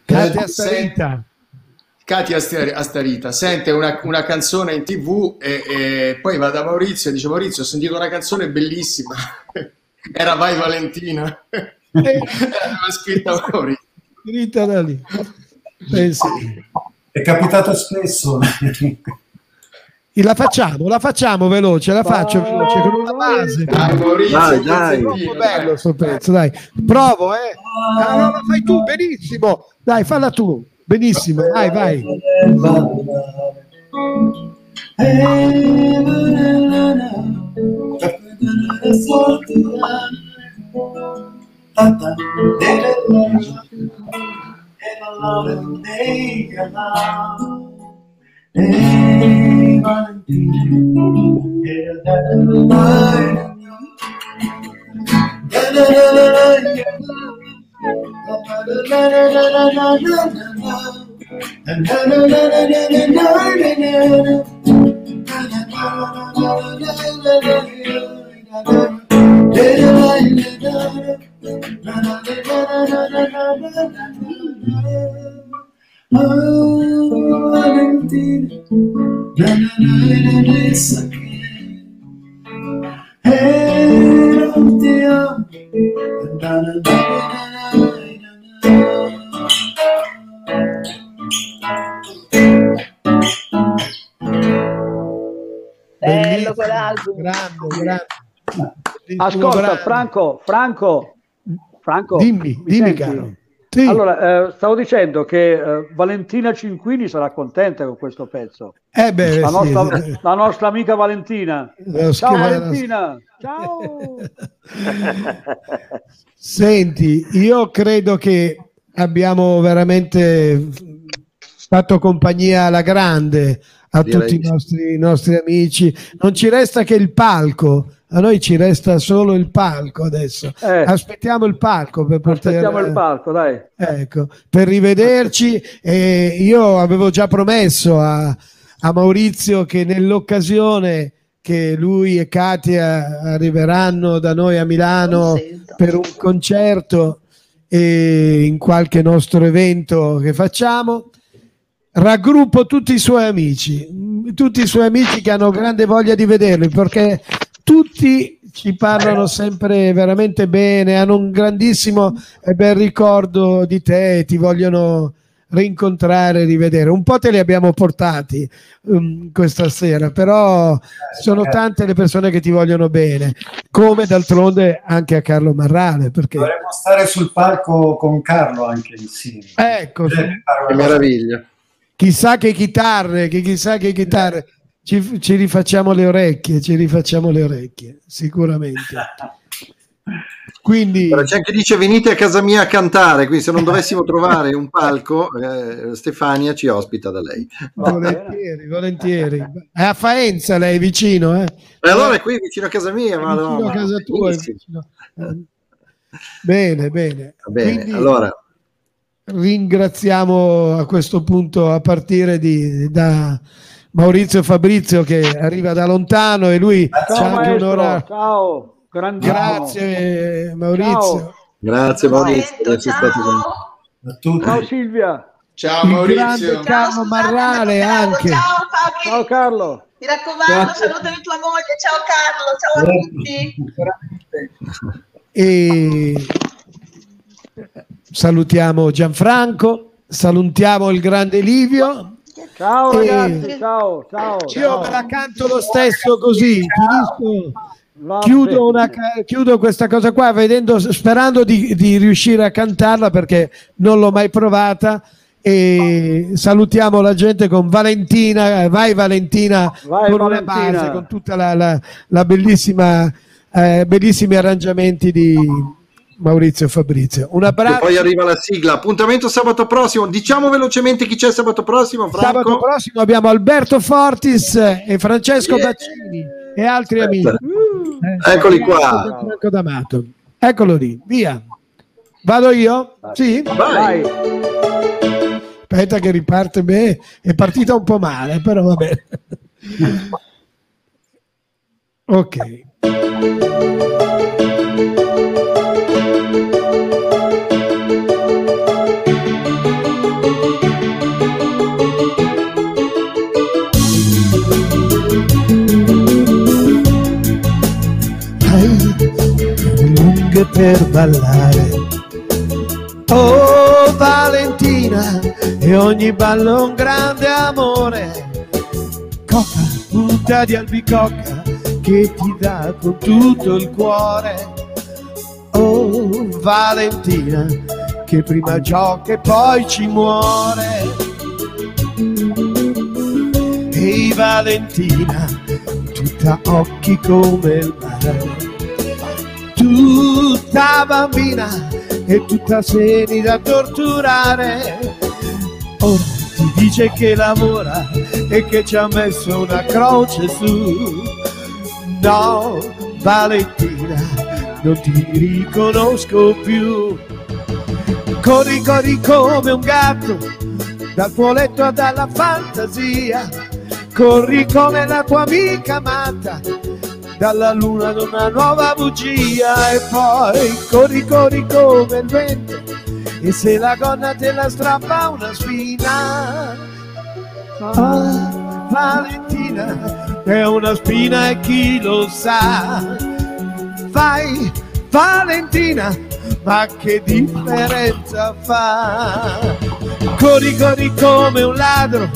Katia Eh, Starita. Katia Astarita sente una, una canzone in tv e, e poi va da Maurizio e dice Maurizio ho sentito una canzone bellissima <laughs> era Vai Valentina <laughs> l'aveva scritta Maurizio da lì. Pensi. È capitato spesso. La facciamo, la facciamo veloce, la faccio veloce con una base. dai Maurizio Dai, dai. Troppo bello sto pezzo, dai. Provo, eh. Ah, no, la fai tu, benissimo. Dai, falla tu. Benissimo, vai, vai. Oh, Valentina, na na na na na, Grande, grande. Ascolta, brano. Franco, Franco, Franco, Dimmi, mi dimmi senti? caro. Sì. Allora, eh, stavo dicendo che eh, Valentina Cinquini sarà contenta con questo pezzo. eh beh, La sì, nostra, la nostra amica Valentina. Lo Ciao Valentina, ciao. <laughs> Senti, io credo che abbiamo veramente fatto compagnia alla grande a Direi tutti i nostri, i nostri amici. Non ci resta che il palco. A noi ci resta solo il palco adesso. Eh, Aspettiamo il palco per poter aspettiamo il palco, dai. Ecco, per rivederci. E io avevo già promesso a, a Maurizio che nell'occasione che lui e Katia arriveranno da noi a Milano per un concerto e in qualche nostro evento che facciamo, raggruppo tutti i suoi amici, tutti i suoi amici che hanno grande voglia di vederli perché tutti ci parlano sempre veramente bene, hanno un grandissimo e bel ricordo di te, ti vogliono rincontrare, rivedere. Un po' te li abbiamo portati um, questa sera, però sono tante le persone che ti vogliono bene, come d'altronde anche a Carlo Marrale, perché Dovremmo stare sul palco con Carlo anche insieme. ecco, fare Che meraviglia. Chissà che chitarre, che chissà che chitarre. Ci, ci rifacciamo le orecchie, ci rifacciamo le orecchie, sicuramente. Quindi Però c'è chi dice venite a casa mia a cantare, quindi se non dovessimo trovare un palco, eh, Stefania ci ospita da lei. volentieri, volentieri. È a Faenza lei vicino, eh? E allora è qui vicino a casa mia, ma no, vicino a casa tua. Bene, bene. Va bene, Quindi allora ringraziamo a questo punto a partire di- da Maurizio Fabrizio che arriva da lontano e lui Ciao c'ha anche un'ora. ciao. Grazie Maurizio. Ciao. grazie Maurizio per essere stato con. A tutti. Ciao Silvia. Ciao Maurizio. grande Carlo Marrale anche. Ciao Ciao Carlo. mi raccomando, Grazie. salutami tua moglie. Ciao Carlo, ciao a tutti. E salutiamo Gianfranco, salutiamo il grande Livio. Ciao E- ragazzi, ciao, ciao. Io ciao. me la canto lo stesso così. Chiudo, una chiudo questa cosa qua vedendo, sperando di, di riuscire a cantarla perché non l'ho mai provata. E salutiamo la gente con Valentina. Vai, Valentina, Vai, con Valentina. una base, con tutta la, la- la bellissima, eh, bellissimi arrangiamenti di Maurizio Fabrizio. Un E abbraccio. poi arriva la sigla. Appuntamento sabato prossimo. Diciamo velocemente chi c'è sabato prossimo, Franco. Sabato prossimo abbiamo Alberto Fortis e Francesco Yeah. Baccini e altri amici. Aspetta. Eccoli qua. Franco D'Amato. Eccolo lì, via. Vado io? Sì? Vai. Vai. Aspetta che riparte bene. È partita un po' male, però va bene. <laughs> ok. Per ballare Oh Valentina, e ogni ballo un grande amore. Coca, punta di albicocca che ti dà con tutto il cuore. Oh Valentina, che prima gioca e poi ci muore. Ehi Valentina, tutta occhi come il mare tutta bambina e tutta seni da torturare. Ora ti dice che lavora e che ci ha messo una croce su. No, Valentina, non ti riconosco più. Corri, corri come un gatto dal tuo letto dalla fantasia. Corri come la tua amica matta dalla luna ad una nuova bugia e poi corri corri come il vento e se la gonna te la strappa una spina. Ah, Valentina è una spina e chi lo sa? Vai Valentina ma che differenza fa? Corri corri come un ladro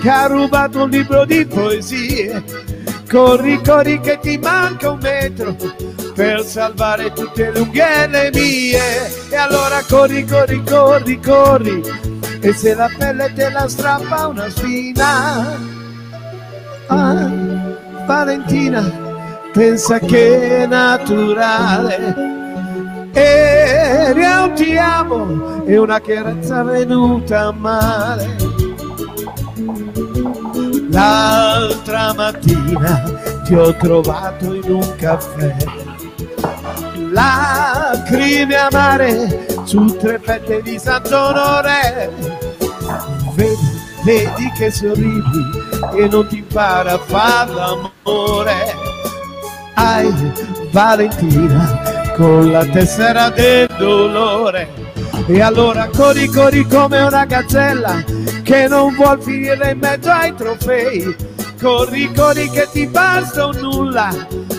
che ha rubato un libro di poesie Corri, corri che ti manca un metro per salvare tutte le unghie mie. E allora corri, corri, corri, corri. E se la pelle te la strappa una spina. Ah, Valentina, pensa che è naturale. Eri un ti amo e una carezza venuta male. L'altra mattina ti ho trovato in un caffè. Lacrime amare su tre fette di Sant'Onore. Vedi, vedi che sorridi e non ti impara a far l'amore. Ai Valentina con la tessera del dolore. E allora corri, corri come una gazzella che non vuol finire in mezzo ai trofei. Corri, corri che ti basta un nulla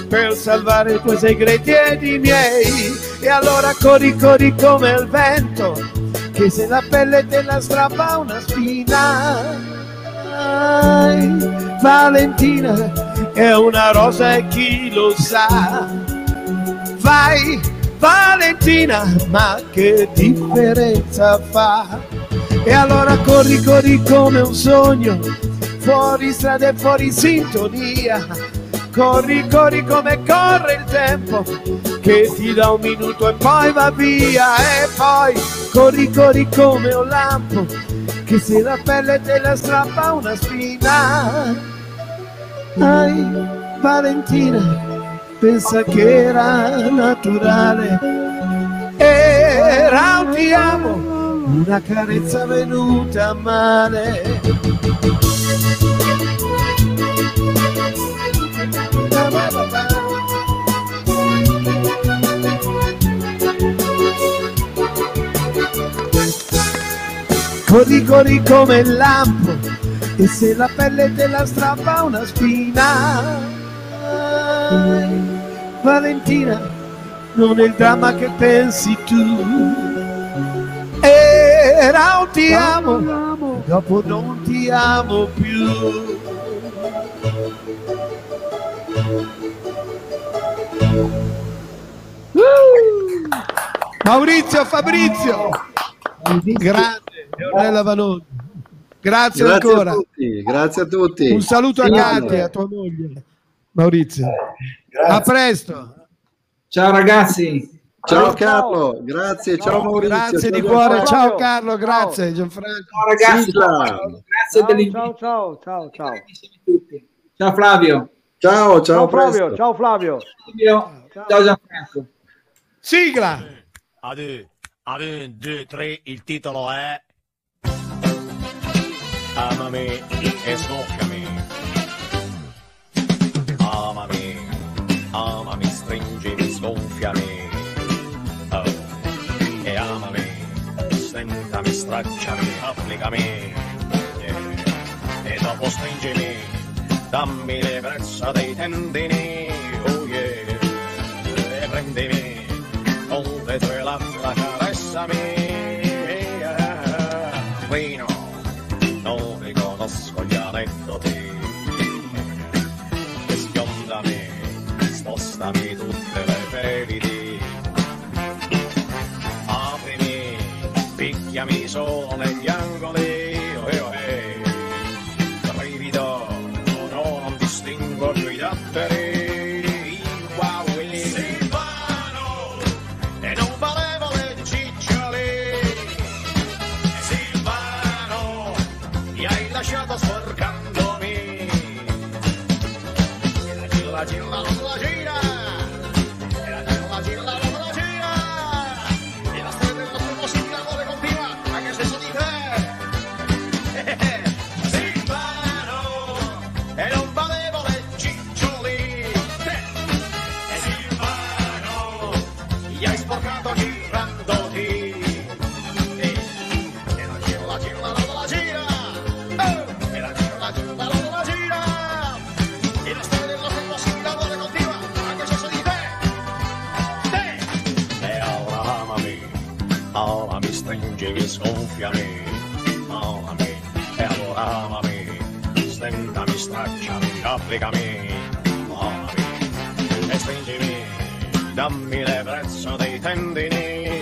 per salvare i tuoi segreti ed i miei. E allora corri, corri come il vento, che se la pelle te la strappa una spina. Ai, Valentina è una rosa e chi lo sa. Vai, Valentina, ma che differenza fa? E allora corri, corri come un sogno, fuori strada e fuori sintonia. Corri, corri come corre il tempo, che ti dà un minuto e poi va via. E poi corri, corri come un lampo, che se la pelle te la strappa una spina. Ai, Valentina, pensa che era naturale. Era un ti amo, una carezza venuta male. Corri, corri come il lampo e se la pelle te la strappa una spina. Ai, Valentina, non è il dramma che pensi tu. Era un ti amo, dopo non ti amo più. Uh! Maurizio Fabrizio, grande, Leonella Vanoni. Grazie, Grazie ancora. a tutti, grazie a tutti. Un saluto a Katia, a tua moglie. Maurizio. A presto. Ciao ragazzi. Ciao Carlo, grazie, ciao Maurizio. Grazie ciao di cuore. Ciao Carlo, grazie Gianfranco. Ciao ragazzi. Sigla. Grazie dell'invito. Ciao, ciao, ciao, ciao. Ciao Flavio. Ciao, ciao, Ciao Flavio, ciao Flavio. Ciao Gianfranco. Sigla. Ad un, ad un, due, tre, il titolo è Amami e sgonfiami. Stentami, stracciami, applicami. Yeah. E dopo stringimi, dammi l'ebbrezza dei tendini. Oh yeah, e prendimi con le tue labbra, caressami. Picchiami solo negli angoli. Oh, stringimi, sgonfiami. Amami, e allora amami, stentami, stracciami, applicami. Amami, e stringimi, dammi l'ebbrezza dei tendini.